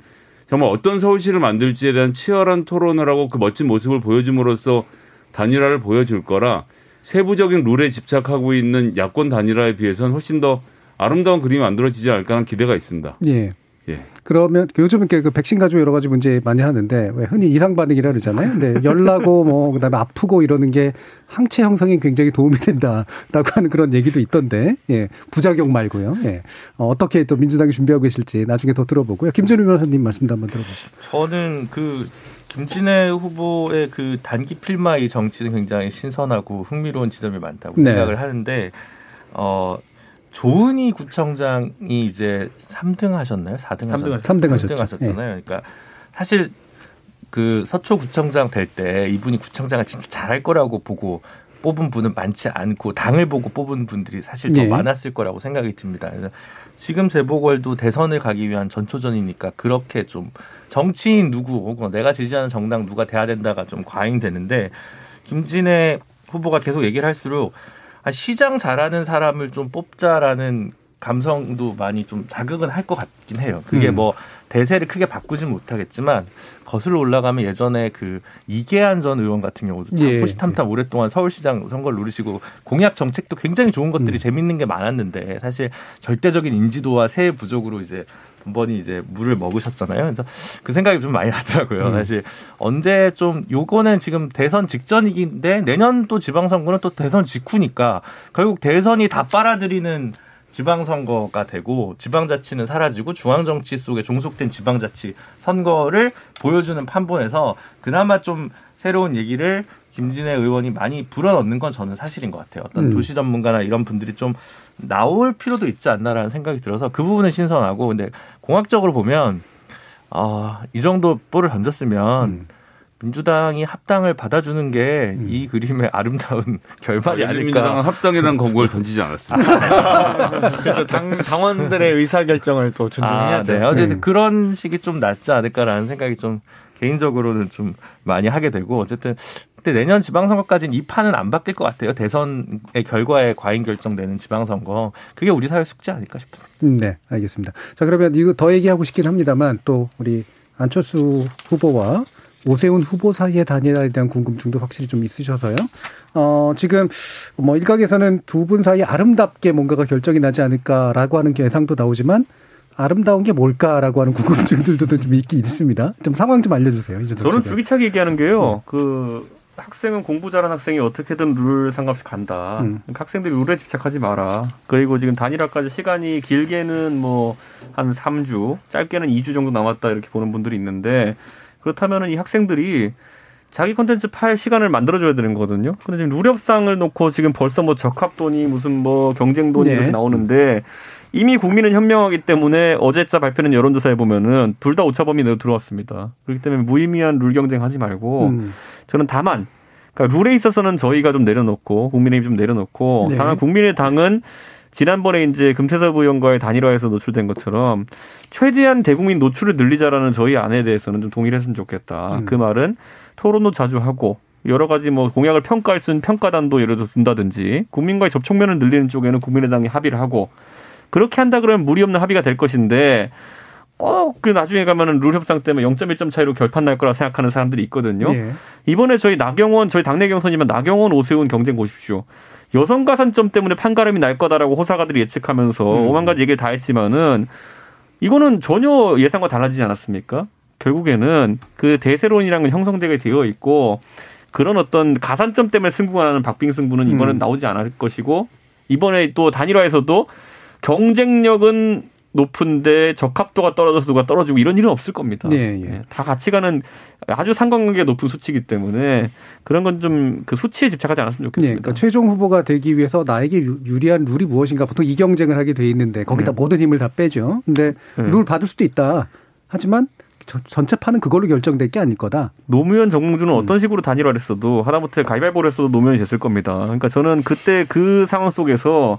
정말 어떤 서울시를 만들지에 대한 치열한 토론을 하고 그 멋진 모습을 보여줌으로써 단일화를 보여줄 거라 세부적인 룰에 집착하고 있는 야권 단일화에 비해서는 훨씬 더 아름다운 그림이 만들어지지 않을까 하는 기대가 있습니다. 예. 예. 그러면 요즘은 그 백신 가지고 여러 가지 문제 많이 하는데 왜 흔히 이상 반응이라 그러잖아요. 근데 열나고 뭐 그다음에 아프고 이러는 게 항체 형성에 굉장히 도움이 된다라고 하는 그런 얘기도 있던데. 예. 부작용 말고요. 예. 어, 어떻게 또 민주당이 준비하고 계실지 나중에 더 들어보고요. 김준우 변호사님 말씀도 한번 들어보시죠. 저는 그 김진애 후보의 그 단기 필마의 정치는 굉장히 신선하고 흥미로운 지점이 많다고 네. 생각을 하는데 어 조은희 구청장이 이제 3등 하셨나요? 4등 하셨나요? 3등, 하셨죠. 3등 하셨잖아요. 네. 그러니까 사실 그 서초 구청장 될 때 이분이 구청장을 진짜 잘할 거라고 보고 뽑은 분은 많지 않고 당을 보고 뽑은 분들이 사실 더 네. 많았을 거라고 생각이 듭니다. 그래서 지금 재보궐도 대선을 가기 위한 전초전이니까 그렇게 좀 정치인 누구 혹은 내가 지지하는 정당 누가 돼야 된다가 좀 과잉되는데 김진애 후보가 계속 얘기를 할수록 아, 시장 잘하는 사람을 좀 뽑자라는 감성도 많이 좀 자극은 할 것 같긴 해요. 그게 음. 뭐 대세를 크게 바꾸진 못하겠지만 거슬러 올라가면 예전에 그 이계한 전 의원 같은 경우도 참 예. 호시탐탐 오랫동안 서울시장 선거를 누리시고 공약 정책도 굉장히 좋은 것들이 음. 재밌는 게 많았는데 사실 절대적인 인지도와 세의 부족으로 이제 번 번이 이제 물을 먹으셨잖아요. 그래서 그 생각이 좀 많이 나더라고요. 음. 사실 언제 좀 요거는 지금 대선 직전이긴데 내년 또 지방선거는 또 대선 직후니까 결국 대선이 다 빨아들이는 지방선거가 되고 지방자치는 사라지고 중앙정치 속에 종속된 지방자치 선거를 보여주는 판본에서 그나마 좀 새로운 얘기를 김진애 의원이 많이 불어넣는 건 저는 사실인 것 같아요. 어떤 음. 도시 전문가나 이런 분들이 좀 나올 필요도 있지 않나라는 생각이 들어서 그 부분은 신선하고 근데 공학적으로 보면 아, 이 정도 볼을 던졌으면 음. 민주당이 합당을 받아주는 게이 음. 그림의 아름다운 결말이 아, 닐까 민주당은 합당이라는 권고를 던지지 않았습니다. 그래서 당, 당원들의 의사결정을 또 존중해야죠. 아, 네. 어쨌든 음. 그런 식이 좀 낫지 않을까라는 생각이 좀 개인적으로는 좀 많이 하게 되고 어쨌든 근데 내년 지방선거까지는 이 판은 안 바뀔 것 같아요. 대선의 결과에 과잉 결정되는 지방선거. 그게 우리 사회 숙제 아닐까 싶습니다. 음, 네, 알겠습니다. 자, 그러면 이거 더 얘기하고 싶긴 합니다만 또 우리 안철수 후보와 오세훈 후보 사이의 단일화에 대한 궁금증도 확실히 좀 있으셔서요. 어, 지금 뭐 일각에서는 두 분 사이에 아름답게 뭔가가 결정이 나지 않을까라고 하는 예상도 나오지만 아름다운 게 뭘까라고 하는 궁금증들도 좀 있긴 있습니다. 좀 상황 좀 알려주세요. 저는 줄기차게 얘기하는 게요. 네. 그 학생은 공부 잘하는 학생이 어떻게든 룰 상관없이 간다. 음. 그러니까 학생들이 룰에 집착하지 마라. 그리고 지금 단일화까지 시간이 길게는 뭐 한 3주, 짧게는 2주 정도 남았다 이렇게 보는 분들이 있는데 그렇다면은 이 학생들이 자기 컨텐츠 팔 시간을 만들어줘야 되는 거거든요. 근데 지금 룰 협상을 놓고 지금 벌써 뭐 적합돈이 무슨 뭐 경쟁돈이 네. 이렇게 나오는데 이미 국민은 현명하기 때문에 어제자 발표는 여론조사에 보면은 둘 다 오차 범위 내로 들어왔습니다. 그렇기 때문에 무의미한 룰 경쟁 하지 말고 음. 저는 다만 그러니까 룰에 있어서는 저희가 좀 내려놓고 국민의힘 좀 내려놓고 네. 다만 국민의당은 지난번에 이제 금태섭 의원과의 단일화에서 노출된 것처럼 최대한 대국민 노출을 늘리자라는 저희 안에 대해서는 좀 동의를 했으면 좋겠다. 음. 그 말은 토론도 자주 하고 여러 가지 뭐 공약을 평가할 수 있는 평가단도 예를 들어 준다든지 국민과의 접촉면을 늘리는 쪽에는 국민의당이 합의를 하고 그렇게 한다 그러면 무리 없는 합의가 될 것인데 꼭그 나중에 가면은 룰 협상 때문에 0.1점 차이로 결판 날 거라 생각하는 사람들이 있거든요. 예. 이번에 저희 나경원 저희 당내 경선이면 나경원 오세훈 경쟁 보십시오. 여성 가산점 때문에 판가름이 날 거다라고 호사가들이 예측하면서 음. 오만 가지 얘기를 다 했지만은 이거는 전혀 예상과 달라지지 않았습니까? 결국에는 그 대세론이라는 건 형성되게 되어 있고 그런 어떤 가산점 때문에 승부가 나는 박빙 승부는 이번엔 음. 나오지 않을 것이고 이번에 또 단일화에서도 경쟁력은 높은데 적합도가 떨어져서 누가 떨어지고 이런 일은 없을 겁니다. 네, 예. 네, 다 같이 가는 아주 상관관계가 높은 수치이기 때문에 그런 건 좀 그 수치에 집착하지 않았으면 좋겠습니다. 네, 그러니까 최종 후보가 되기 위해서 나에게 유리한 룰이 무엇인가 보통 이 경쟁을 하게 돼 있는데 거기다 네. 모든 힘을 다 빼죠. 근데 네. 룰 받을 수도 있다. 하지만 전체 판은 그걸로 결정될 게 아닐 거다. 노무현 정몽주는 음. 어떤 식으로 단일화를 했어도 하다못해 가위바위보를 했어도 노무현이 됐을 겁니다. 그러니까 저는 그때 그 상황 속에서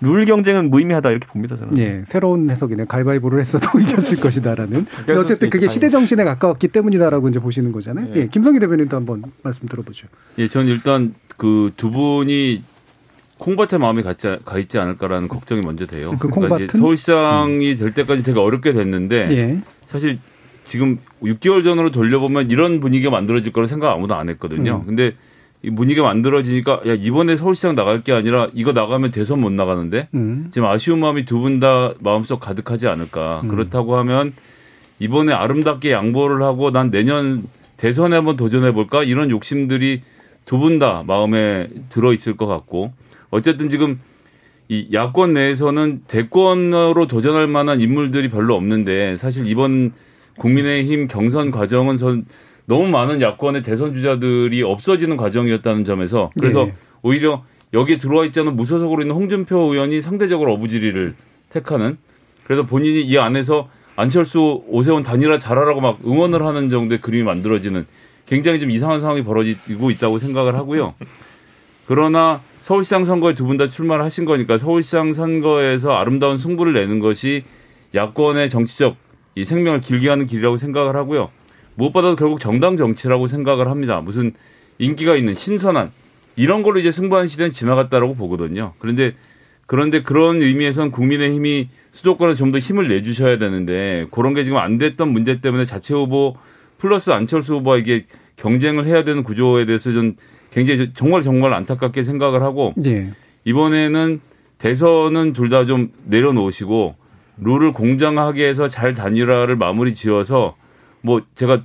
룰 경쟁은 무의미하다 이렇게 봅니다 저는. 예, 새로운 해석이네. 가위바위보를 했어도 이겼을 것이다라는. 어쨌든 그게 시대 정신에 가까웠기 때문이다라고 이제 보시는 거잖아요. 예, 예 김성희 대변인도 한번 말씀 들어보죠. 예, 저는 일단 그 두 분이 콩밭에 마음이 가 있지 않을까라는 걱정이 먼저 돼요. 그 그러니까 콩밭은 서울시장이 음. 될 때까지 되게 어렵게 됐는데 예. 사실 지금 6개월 전으로 돌려보면 이런 분위기가 만들어질 거라 생각 아무도 안 했거든요. 음. 근데 이 분위기가 만들어지니까 야 이번에 서울시장 나갈 게 아니라 이거 나가면 대선 못 나가는데 음. 지금 아쉬운 마음이 두 분 다 마음속 가득하지 않을까. 음. 그렇다고 하면 이번에 아름답게 양보를 하고 난 내년 대선에 한번 도전해 볼까 이런 욕심들이 두 분 다 마음에 들어 있을 것 같고 어쨌든 지금 이 야권 내에서는 대권으로 도전할 만한 인물들이 별로 없는데 사실 이번 국민의힘 경선 과정은 전 너무 많은 야권의 대선 주자들이 없어지는 과정이었다는 점에서 그래서 네. 오히려 여기에 들어와 있지 않은 무소속으로 있는 홍준표 의원이 상대적으로 어부지리를 택하는 그래서 본인이 이 안에서 안철수 오세훈 단일화 잘하라고 막 응원을 하는 정도의 그림이 만들어지는 굉장히 좀 이상한 상황이 벌어지고 있다고 생각을 하고요. 그러나 서울시장 선거에 두 분 다 출마를 하신 거니까 서울시장 선거에서 아름다운 승부를 내는 것이 야권의 정치적 이 생명을 길게 하는 길이라고 생각을 하고요. 무엇보다도 결국 정당 정치라고 생각을 합니다. 무슨 인기가 있는 신선한 이런 걸로 이제 승부하는 시대는 지나갔다라고 보거든요. 그런데 그런데 그런 의미에선 국민의힘이 수도권에 좀 더 힘을 내주셔야 되는데 그런 게 지금 안 됐던 문제 때문에 자체 후보 플러스 안철수 후보와 이게 경쟁을 해야 되는 구조에 대해서 좀 굉장히 정말 정말 안타깝게 생각을 하고 네. 이번에는 대선은 둘 다 좀 내려놓으시고 룰을 공정하게 해서 잘 단일화를 마무리 지어서 뭐 제가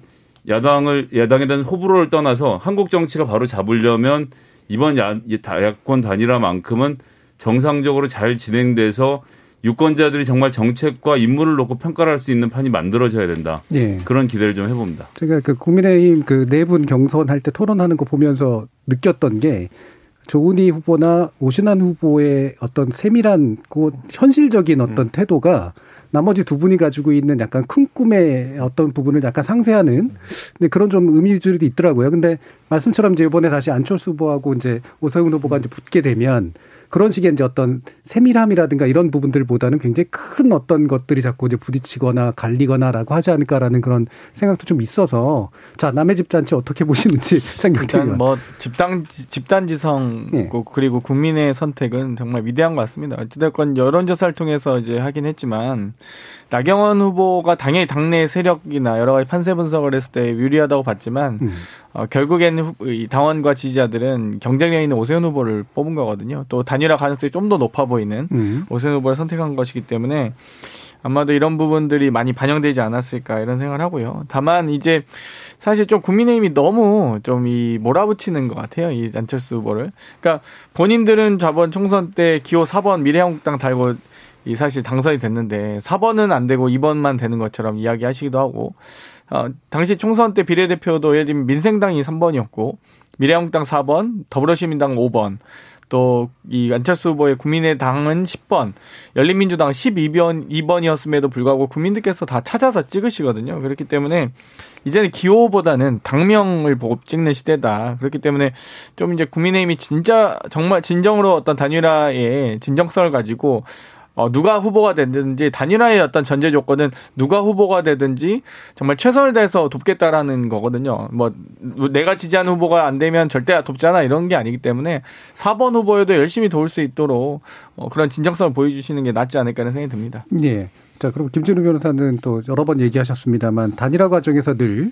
야당을 야당에 대한 호불호를 떠나서 한국 정치가 바로 잡으려면 이번 야, 야권 단일화만큼은 정상적으로 잘 진행돼서 유권자들이 정말 정책과 인물을 놓고 평가를 할 수 있는 판이 만들어져야 된다. 네. 그런 기대를 좀 해봅니다. 제가 그 국민의힘 그네분 경선할 때 토론하는 거 보면서 느꼈던 게 조은희 후보나 오신환 후보의 어떤 세밀한 그 현실적인 어떤 음. 태도가 나머지 두 분이 가지고 있는 약간 큰 꿈의 어떤 부분을 약간 상쇄하는 근데 그런 좀 의미들이 있더라고요. 근데 말씀처럼 이제 이번에 다시 안철수 후보하고 이제 오세훈 후보가 이제 붙게 되면 그런 식의 이제 어떤 세밀함이라든가 이런 부분들보다는 굉장히 큰 어떤 것들이 자꾸 이제 부딪히거나 갈리거나라고 하지 않을까라는 그런 생각도 좀 있어서 자 남의 집 잔치 어떻게 보시는지 일단 뭐 집단 집단 지성 네. 그리고 국민의 선택은 정말 위대한 것 같습니다. 어찌됐건 여론조사를 통해서 이제 하긴 했지만 나경원 후보가 당연히 당내 세력이나 여러 가지 판세 분석을 했을 때 유리하다고 봤지만 음. 어, 결국에는 당원과 지지자들은 경쟁력 있는 오세훈 후보를 뽑은 거거든요. 또 단일화 가능성이 좀 더 높아 보이는 음. 오세훈 후보를 선택한 것이기 때문에 아마도 이런 부분들이 많이 반영되지 않았을까 이런 생각을 하고요. 다만 이제 사실 좀 국민의힘이 너무 좀 이 몰아붙이는 것 같아요. 이 안철수 후보를. 그러니까 본인들은 저번 총선 때 기호 4번 미래한국당 달고 이 사실 당선이 됐는데 4번은 안 되고 2번만 되는 것처럼 이야기하시기도 하고 어, 당시 총선 때 비례대표도 예를 들면 민생당이 3번이었고 미래한국당 4번, 더불어시민당 5번, 또 이 안철수 후보의 국민의당은 10번, 열린민주당 12번, 2번이었음에도 불구하고 국민들께서 다 찾아서 찍으시거든요. 그렇기 때문에 이제는 기호보다는 당명을 보고 찍는 시대다. 그렇기 때문에 좀 이제 국민의힘이 진짜 정말 진정으로 어떤 단일화의 진정성을 가지고 어, 누가 후보가 되든지 단일화의 어떤 전제 조건은 누가 후보가 되든지 정말 최선을 다해서 돕겠다라는 거거든요. 뭐 내가 지지하는 후보가 안 되면 절대 돕지 않아 이런 게 아니기 때문에 4번 후보에도 열심히 도울 수 있도록 어, 그런 진정성을 보여주시는 게 낫지 않을까 하는 생각이 듭니다. 네. 자, 그럼 김진우 변호사는 또 여러 번 얘기하셨습니다만 단일화 과정에서 늘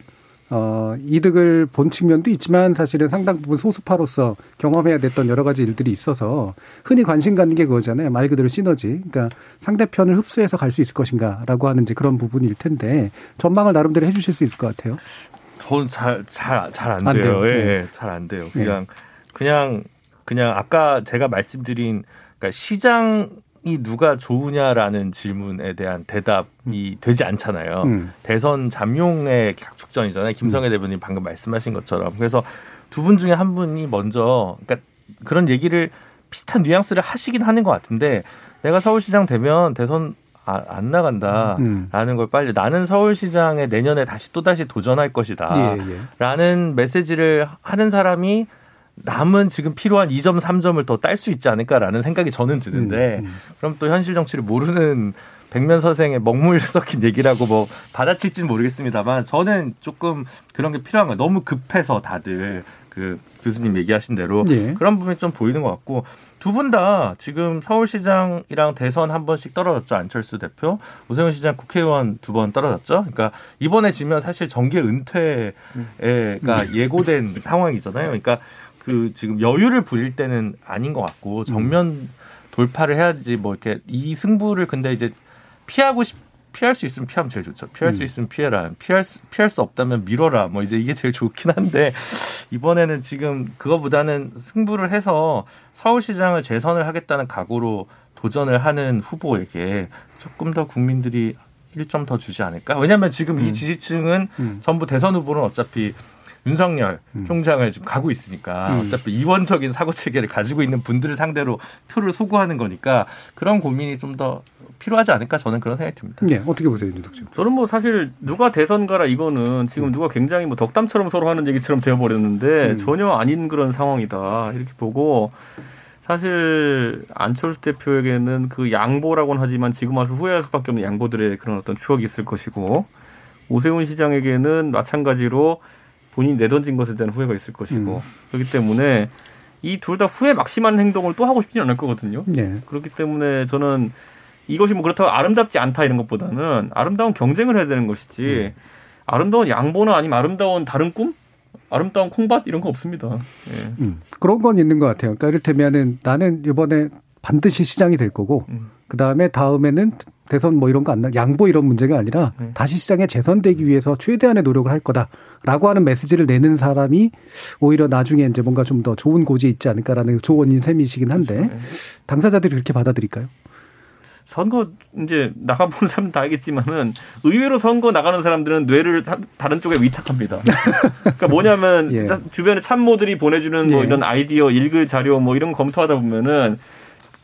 어, 이득을 본 측면도 있지만 사실은 상당 부분 소수파로서 경험해야 됐던 여러 가지 일들이 있어서 흔히 관심 갖는 게 그거잖아요. 말 그대로 시너지. 그러니까 상대편을 흡수해서 갈 수 있을 것인가라고 하는 이제 그런 부분일 텐데 전망을 나름대로 해 주실 수 있을 것 같아요. 저는 잘, 잘, 잘 안 돼요. 예, 네. 예, 잘안 돼요. 그냥, 네. 그냥, 그냥 아까 제가 말씀드린 그러니까 시장 이 누가 좋으냐라는 질문에 대한 대답이 음. 되지 않잖아요. 음. 대선 잠용의 각축전이잖아요. 김성애 음. 대표님 방금 말씀하신 것처럼. 그래서 두 분 중에 한 분이 먼저 그러니까 그런 얘기를 비슷한 뉘앙스를 하시긴 하는 것 같은데 내가 서울시장 되면 대선 아, 안 나간다라는 음. 걸 빨리 나는 서울시장에 내년에 다시 또 다시 도전할 것이다라는 예, 예. 메시지를 하는 사람이 남은 지금 필요한 2점, 3점을 더 딸 수 있지 않을까라는 생각이 저는 드는데 음, 음. 그럼 또 현실 정치를 모르는 백면 선생의 먹물 섞인 얘기라고 뭐 받아칠지는 모르겠습니다만 저는 조금 그런 게 필요한 거예요. 너무 급해서 다들 그 교수님 얘기하신 대로 예. 그런 부분이 좀 보이는 것 같고 두 분 다 지금 서울시장이랑 대선 한 번씩 떨어졌죠 안철수 대표 오세훈 시장 국회의원 두 번 떨어졌죠 그러니까 이번에 지면 사실 정계 은퇴가 음. 예고된 상황이잖아요 그러니까 그 지금 여유를 부릴 때는 아닌 것 같고 정면 돌파를 해야지 뭐 이렇게 이 승부를 근데 이제 피하고 싶 피할 수 있으면 피하면 제일 좋죠. 피할 음. 수 있으면 피해라. 피할 수, 피할 수 없다면 미뤄라. 뭐 이제 이게 제일 좋긴 한데 이번에는 지금 그거보다는 승부를 해서 서울시장을 재선을 하겠다는 각오로 도전을 하는 후보에게 조금 더 국민들이 1점 더 주지 않을까? 왜냐하면 지금 음. 이 지지층은 음. 전부 대선 후보는 어차피 윤석열 음. 총장을 지금 가고 있으니까 음. 어차피 이원적인 사고 체계를 가지고 있는 분들을 상대로 표를 소구하는 거니까 그런 고민이 좀 더 필요하지 않을까 저는 그런 생각이 듭니다. 네, 어떻게 보세요, 윤석 씨? 저는 뭐 사실 누가 대선 가라 이거는 지금 음. 누가 굉장히 뭐 덕담처럼 서로 하는 얘기처럼 되어버렸는데 음. 전혀 아닌 그런 상황이다 이렇게 보고 사실 안철수 대표에게는 그 양보라고는 하지만 지금 와서 후회할 수밖에 없는 양보들의 그런 어떤 추억이 있을 것이고 오세훈 시장에게는 마찬가지로 본인이 내던진 것에 대한 후회가 있을 것이고 음. 그렇기 때문에 이 둘 다 후회 막심한 행동을 또 하고 싶지는 않을 거거든요. 네. 그렇기 때문에 저는 이것이 뭐 그렇다고 아름답지 않다 이런 것보다는 아름다운 경쟁을 해야 되는 것이지 음. 아름다운 양보나 아니면 아름다운 다른 꿈? 아름다운 콩밭 이런 거 없습니다. 예. 음. 그런 건 있는 것 같아요. 그러니까 이를테면은 나는 이번에 반드시 시장이 될 거고 음. 그 다음에 다음에는 대선 뭐 이런 거 안 나, 양보 이런 문제가 아니라 네. 다시 시장에 재선되기 위해서 최대한의 노력을 할 거다라고 하는 메시지를 내는 사람이 오히려 나중에 이제 뭔가 좀 더 좋은 고지에 있지 않을까라는 조언인 셈이시긴 한데 그렇죠. 네. 당사자들이 그렇게 받아들일까요? 선거 이제 나가보는 사람 다 알겠지만은 의외로 선거 나가는 사람들은 뇌를 다 른 쪽에 위탁합니다. 그러니까 뭐냐면 예. 주변에 참모들이 보내주는 뭐 예. 이런 아이디어, 읽을 자료 뭐 이런 거 검토하다 보면은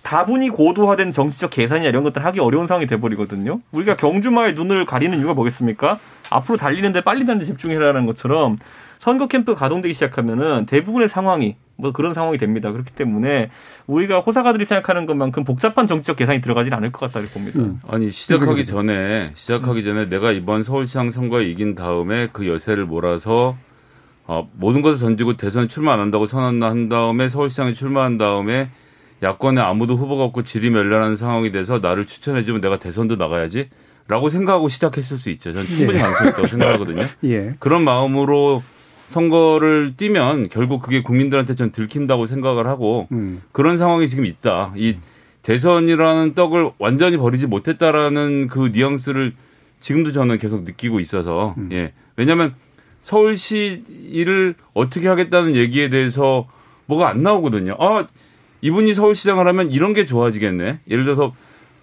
다분히 고도화된 정치적 계산이나 이런 것들 하기 어려운 상황이 돼버리거든요. 우리가 경주마의 눈을 가리는 이유가 뭐겠습니까? 앞으로 달리는데 빨리 달리는 데 집중해라는 것처럼 선거 캠프 가동되기 시작하면은 대부분의 상황이 뭐 그런 상황이 됩니다. 그렇기 때문에 우리가 호사가들이 생각하는 것만큼 복잡한 정치적 계산이 들어가지는 않을 것 같다 고 봅니다. 음. 아니 시작하기 전에 시작하기 음. 전에 내가 이번 서울시장 선거에 이긴 다음에 그 여세를 몰아서 어, 모든 것을 던지고 대선 출마 안 한다고 선언한 다음에 서울시장에 출마한 다음에 야권에 아무도 후보가 없고 질이 멸렬한 상황이 돼서 나를 추천해주면 내가 대선도 나가야지. 라고 생각하고 시작했을 수 있죠. 저는 충분히 예. 가능성이 있다고 생각하거든요. 예. 그런 마음으로 선거를 뛰면 결국 그게 국민들한테 전 들킨다고 생각을 하고 음. 그런 상황이 지금 있다. 이 대선이라는 떡을 완전히 버리지 못했다라는 그 뉘앙스를 지금도 저는 계속 느끼고 있어서 음. 예. 왜냐하면 서울시를 어떻게 하겠다는 얘기에 대해서 뭐가 안 나오거든요. 아 이분이 서울시장을 하면 이런 게 좋아지겠네. 예를 들어서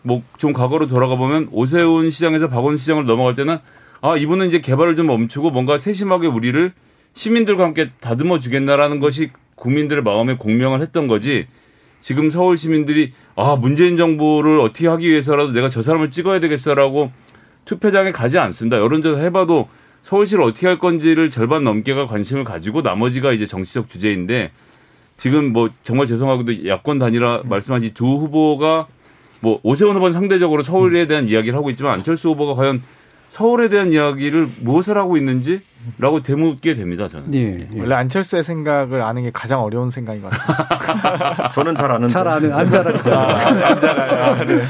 뭐 좀 과거로 돌아가 보면 오세훈 시장에서 박원 시장을 넘어갈 때는 아 이분은 이제 개발을 좀 멈추고 뭔가 세심하게 우리를 시민들과 함께 다듬어 주겠나라는 것이 국민들의 마음에 공명을 했던 거지. 지금 서울 시민들이 아 문재인 정부를 어떻게 하기 위해서라도 내가 저 사람을 찍어야 되겠어라고 투표장에 가지 않습니다. 여론조사 해봐도 서울시를 어떻게 할 건지를 절반 넘게가 관심을 가지고 나머지가 이제 정치적 주제인데 지금 뭐 정말 죄송하고도 야권 단일화 말씀하신 두 후보가 뭐 오세훈 후보는 상대적으로 서울에 대한 이야기를 하고 있지만 안철수 후보가 과연 서울에 대한 이야기를 무엇을 하고 있는지라고 되묻게 됩니다. 저는. 예, 예. 원래 안철수의 생각을 아는 게 가장 어려운 생각인 것 같습니다. 저는 잘 아는. 잘 아는 안잘 알죠. 아, 안잘 알아요. 네.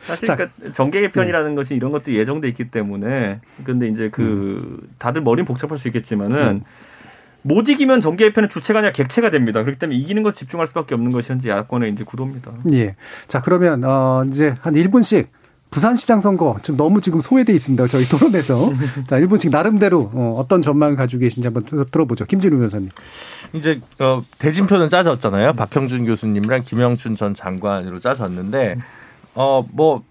사실 그러니까 정계 개편이라는 예. 것이 이런 것도 예정돼 있기 때문에 근데 이제 그 음. 다들 머리는 복잡할 수 있겠지만은. 음. 못 이기면 정계 개편의 주체가 아니라 객체가 됩니다. 그렇기 때문에 이기는 것 집중할 수밖에 없는 것이 현재 야권의 이제 구도입니다. 예. 자, 그러면 어 이제 한 1분씩 부산시장 선거 지금 너무 지금 소외돼 있습니다. 저희 토론에서 자 1분씩 나름대로 어, 어떤 전망을 가지고 계신지 한번 들어보죠. 김진우 변호사님. 이제 어, 대진표는 짜졌잖아요. 박형준 교수님이랑 김영춘 전 장관으로 짜졌는데 어뭐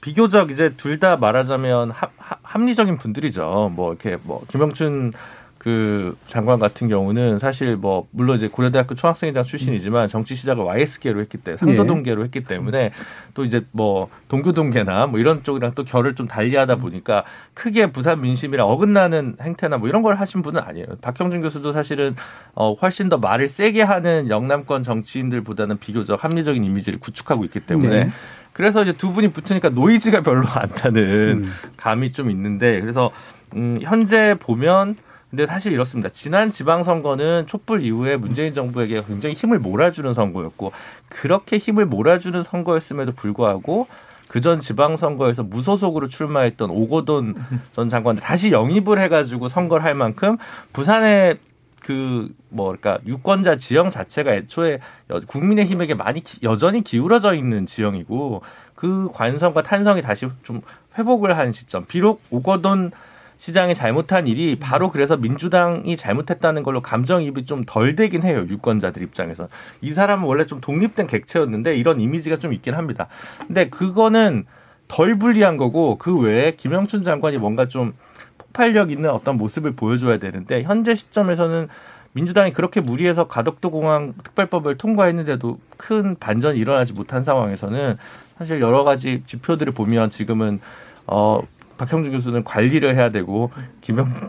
비교적 이제 둘 다 말하자면 합, 합리적인 분들이죠. 뭐 이렇게 뭐 김영춘 그 장관 같은 경우는 사실 뭐 물론 이제 고려대학교 총학생회장 출신이지만 정치 시작을 YS계로 했기 때문에 상도동계로 했기 때문에 또 이제 뭐 동교동계나 뭐 이런 쪽이랑 또 결을 좀 달리하다 보니까 크게 부산 민심이랑 어긋나는 행태나 뭐 이런 걸 하신 분은 아니에요. 박형준 교수도 사실은 어 훨씬 더 말을 세게 하는 영남권 정치인들보다는 비교적 합리적인 이미지를 구축하고 있기 때문에 네. 그래서 이제 두 분이 붙으니까 노이즈가 별로 안 나는 음. 감이 좀 있는데 그래서 음 현재 보면 근데 사실 이렇습니다. 지난 지방선거는 촛불 이후에 문재인 정부에게 굉장히 힘을 몰아주는 선거였고 그렇게 힘을 몰아주는 선거였음에도 불구하고 그전 지방선거에서 무소속으로 출마했던 오고돈 전 장관을 다시 영입을 해가지고 선거를 할 만큼 부산의 그 뭐랄까 유권자 지형 자체가 애초에 국민의힘에게 많이 여전히 기울어져 있는 지형이고 그 관성과 탄성이 다시 좀 회복을 한 시점. 비록 오거돈 시장이 잘못한 일이 바로 그래서 민주당이 잘못했다는 걸로 감정입이 좀 덜 되긴 해요. 유권자들 입장에서. 이 사람은 원래 좀 독립된 객체였는데 이런 이미지가 좀 있긴 합니다. 근데 그거는 덜 불리한 거고 그 외에 김영춘 장관이 뭔가 좀 폭발력 있는 어떤 모습을 보여줘야 되는데 현재 시점에서는 민주당이 그렇게 무리해서 가덕도 공항 특별법을 통과했는데도 큰 반전이 일어나지 못한 상황에서는 사실 여러 가지 지표들을 보면 지금은 어 박형준 교수는 관리를 해야 되고 김영준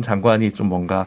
장관이 좀 뭔가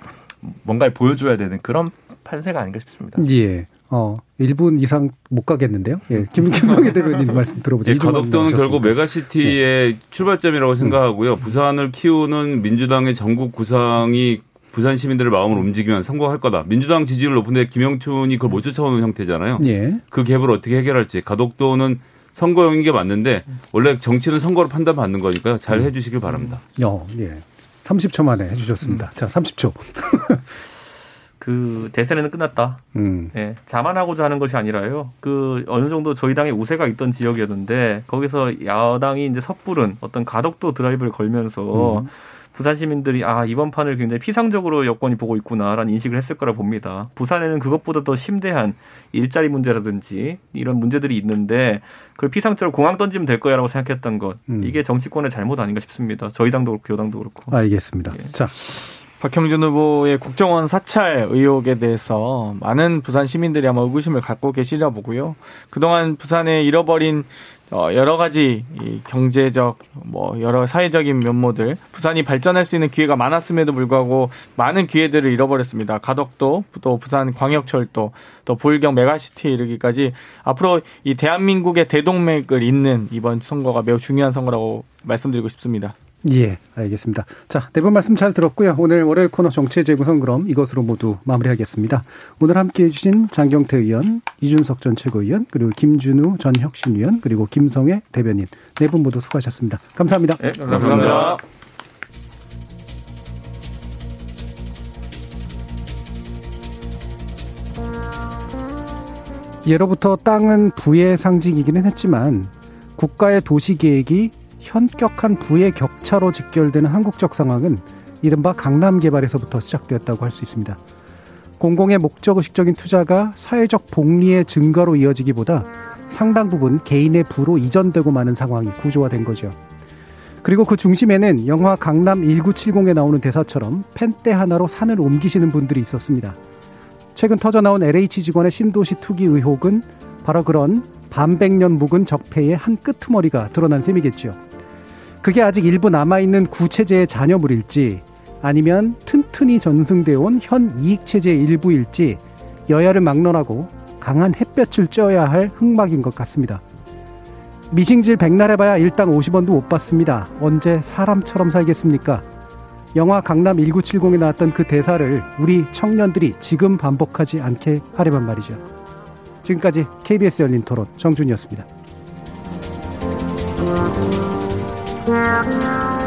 뭔가를 보여줘야 되는 그런 판세가 아닌가 싶습니다. 예. 어, 1분 이상 못 가겠는데요. 예. 김, 김성애 대변인 말씀 들어보죠. 예, 가덕도는 결국 메가시티의 예. 출발점이라고 생각하고요. 부산을 키우는 민주당의 전국 구상이 부산 시민들의 마음을 움직이면 성공할 거다. 민주당 지지율 높은데 김영춘이 그걸 못 쫓아오는 형태잖아요. 예. 그 갭을 어떻게 해결할지. 가덕도는 선거용인 게 맞는데 원래 정치는 선거로 판단받는 거니까요. 잘 음. 해주시길 바랍니다. 어, 예. 30초 만에 해주셨습니다. 음. 자, 30초. 그 대선에는 끝났다. 음. 예, 자만하고자 하는 것이 아니라요. 그 어느 정도 저희 당의 우세가 있던 지역이었는데 거기서 야당이 이제 섣부른 어떤 가덕도 드라이브를 걸면서 음. 부산 시민들이 아 이번 판을 굉장히 피상적으로 여권이 보고 있구나라는 인식을 했을 거라 봅니다. 부산에는 그것보다 더 심대한 일자리 문제라든지 이런 문제들이 있는데 그걸 피상적으로 공항 던지면 될 거야라고 생각했던 것 음. 이게 정치권의 잘못 아닌가 싶습니다. 저희 당도 그렇고 여당도 그렇고. 알겠습니다. 예. 자. 박형준 후보의 국정원 사찰 의혹에 대해서 많은 부산 시민들이 아마 의구심을 갖고 계시려 보고요. 그동안 부산에 잃어버린 어, 여러 가지 이 경제적 뭐 여러 사회적인 면모들 부산이 발전할 수 있는 기회가 많았음에도 불구하고 많은 기회들을 잃어버렸습니다. 가덕도 또 부산 광역철도 또 부울경 메가시티에 이르기까지 앞으로 이 대한민국의 대동맥을 잇는 이번 선거가 매우 중요한 선거라고 말씀드리고 싶습니다. 예, 알겠습니다. 자, 네 분 말씀 잘 들었고요. 오늘 월요일 코너 정치의 재구성 그럼 이것으로 모두 마무리하겠습니다. 오늘 함께 해 주신 장경태 의원, 이준석 전 최고위원, 그리고 김준우 전 혁신위원, 그리고 김성애 대변인 네 분 모두 수고하셨습니다. 감사합니다. 네, 감사합니다. 예로부터 땅은 부의 상징이기는 했지만 국가의 도시 계획이 현격한 부의 격차로 직결되는 한국적 상황은 이른바 강남 개발에서부터 시작되었다고 할 수 있습니다. 공공의 목적의식적인 투자가 사회적 복리의 증거로 이어지기보다 상당 부분 개인의 부로 이전되고 마는 상황이 구조화된 거죠. 그리고 그 중심에는 영화 강남 1970에 나오는 대사처럼 펜대 하나로 산을 옮기시는 분들이 있었습니다. 최근 터져나온 LH 직원의 신도시 투기 의혹은 바로 그런 반백년 묵은 적폐의 한 끄트머리가 드러난 셈이겠죠. 그게 아직 일부 남아있는 구체제의 잔여물일지 아니면 튼튼히 전승되어 온 현 이익체제의 일부일지 여야를 막론하고 강한 햇볕을 쪄야 할 흑막인 것 같습니다. 미싱질 백날 해봐야 일당 50원도 못 받습니다. 언제 사람처럼 살겠습니까? 영화 강남 1970에 나왔던 그 대사를 우리 청년들이 지금 반복하지 않게 하려면 말이죠. 지금까지 KBS 열린 토론 정준이었습니다. Yeah.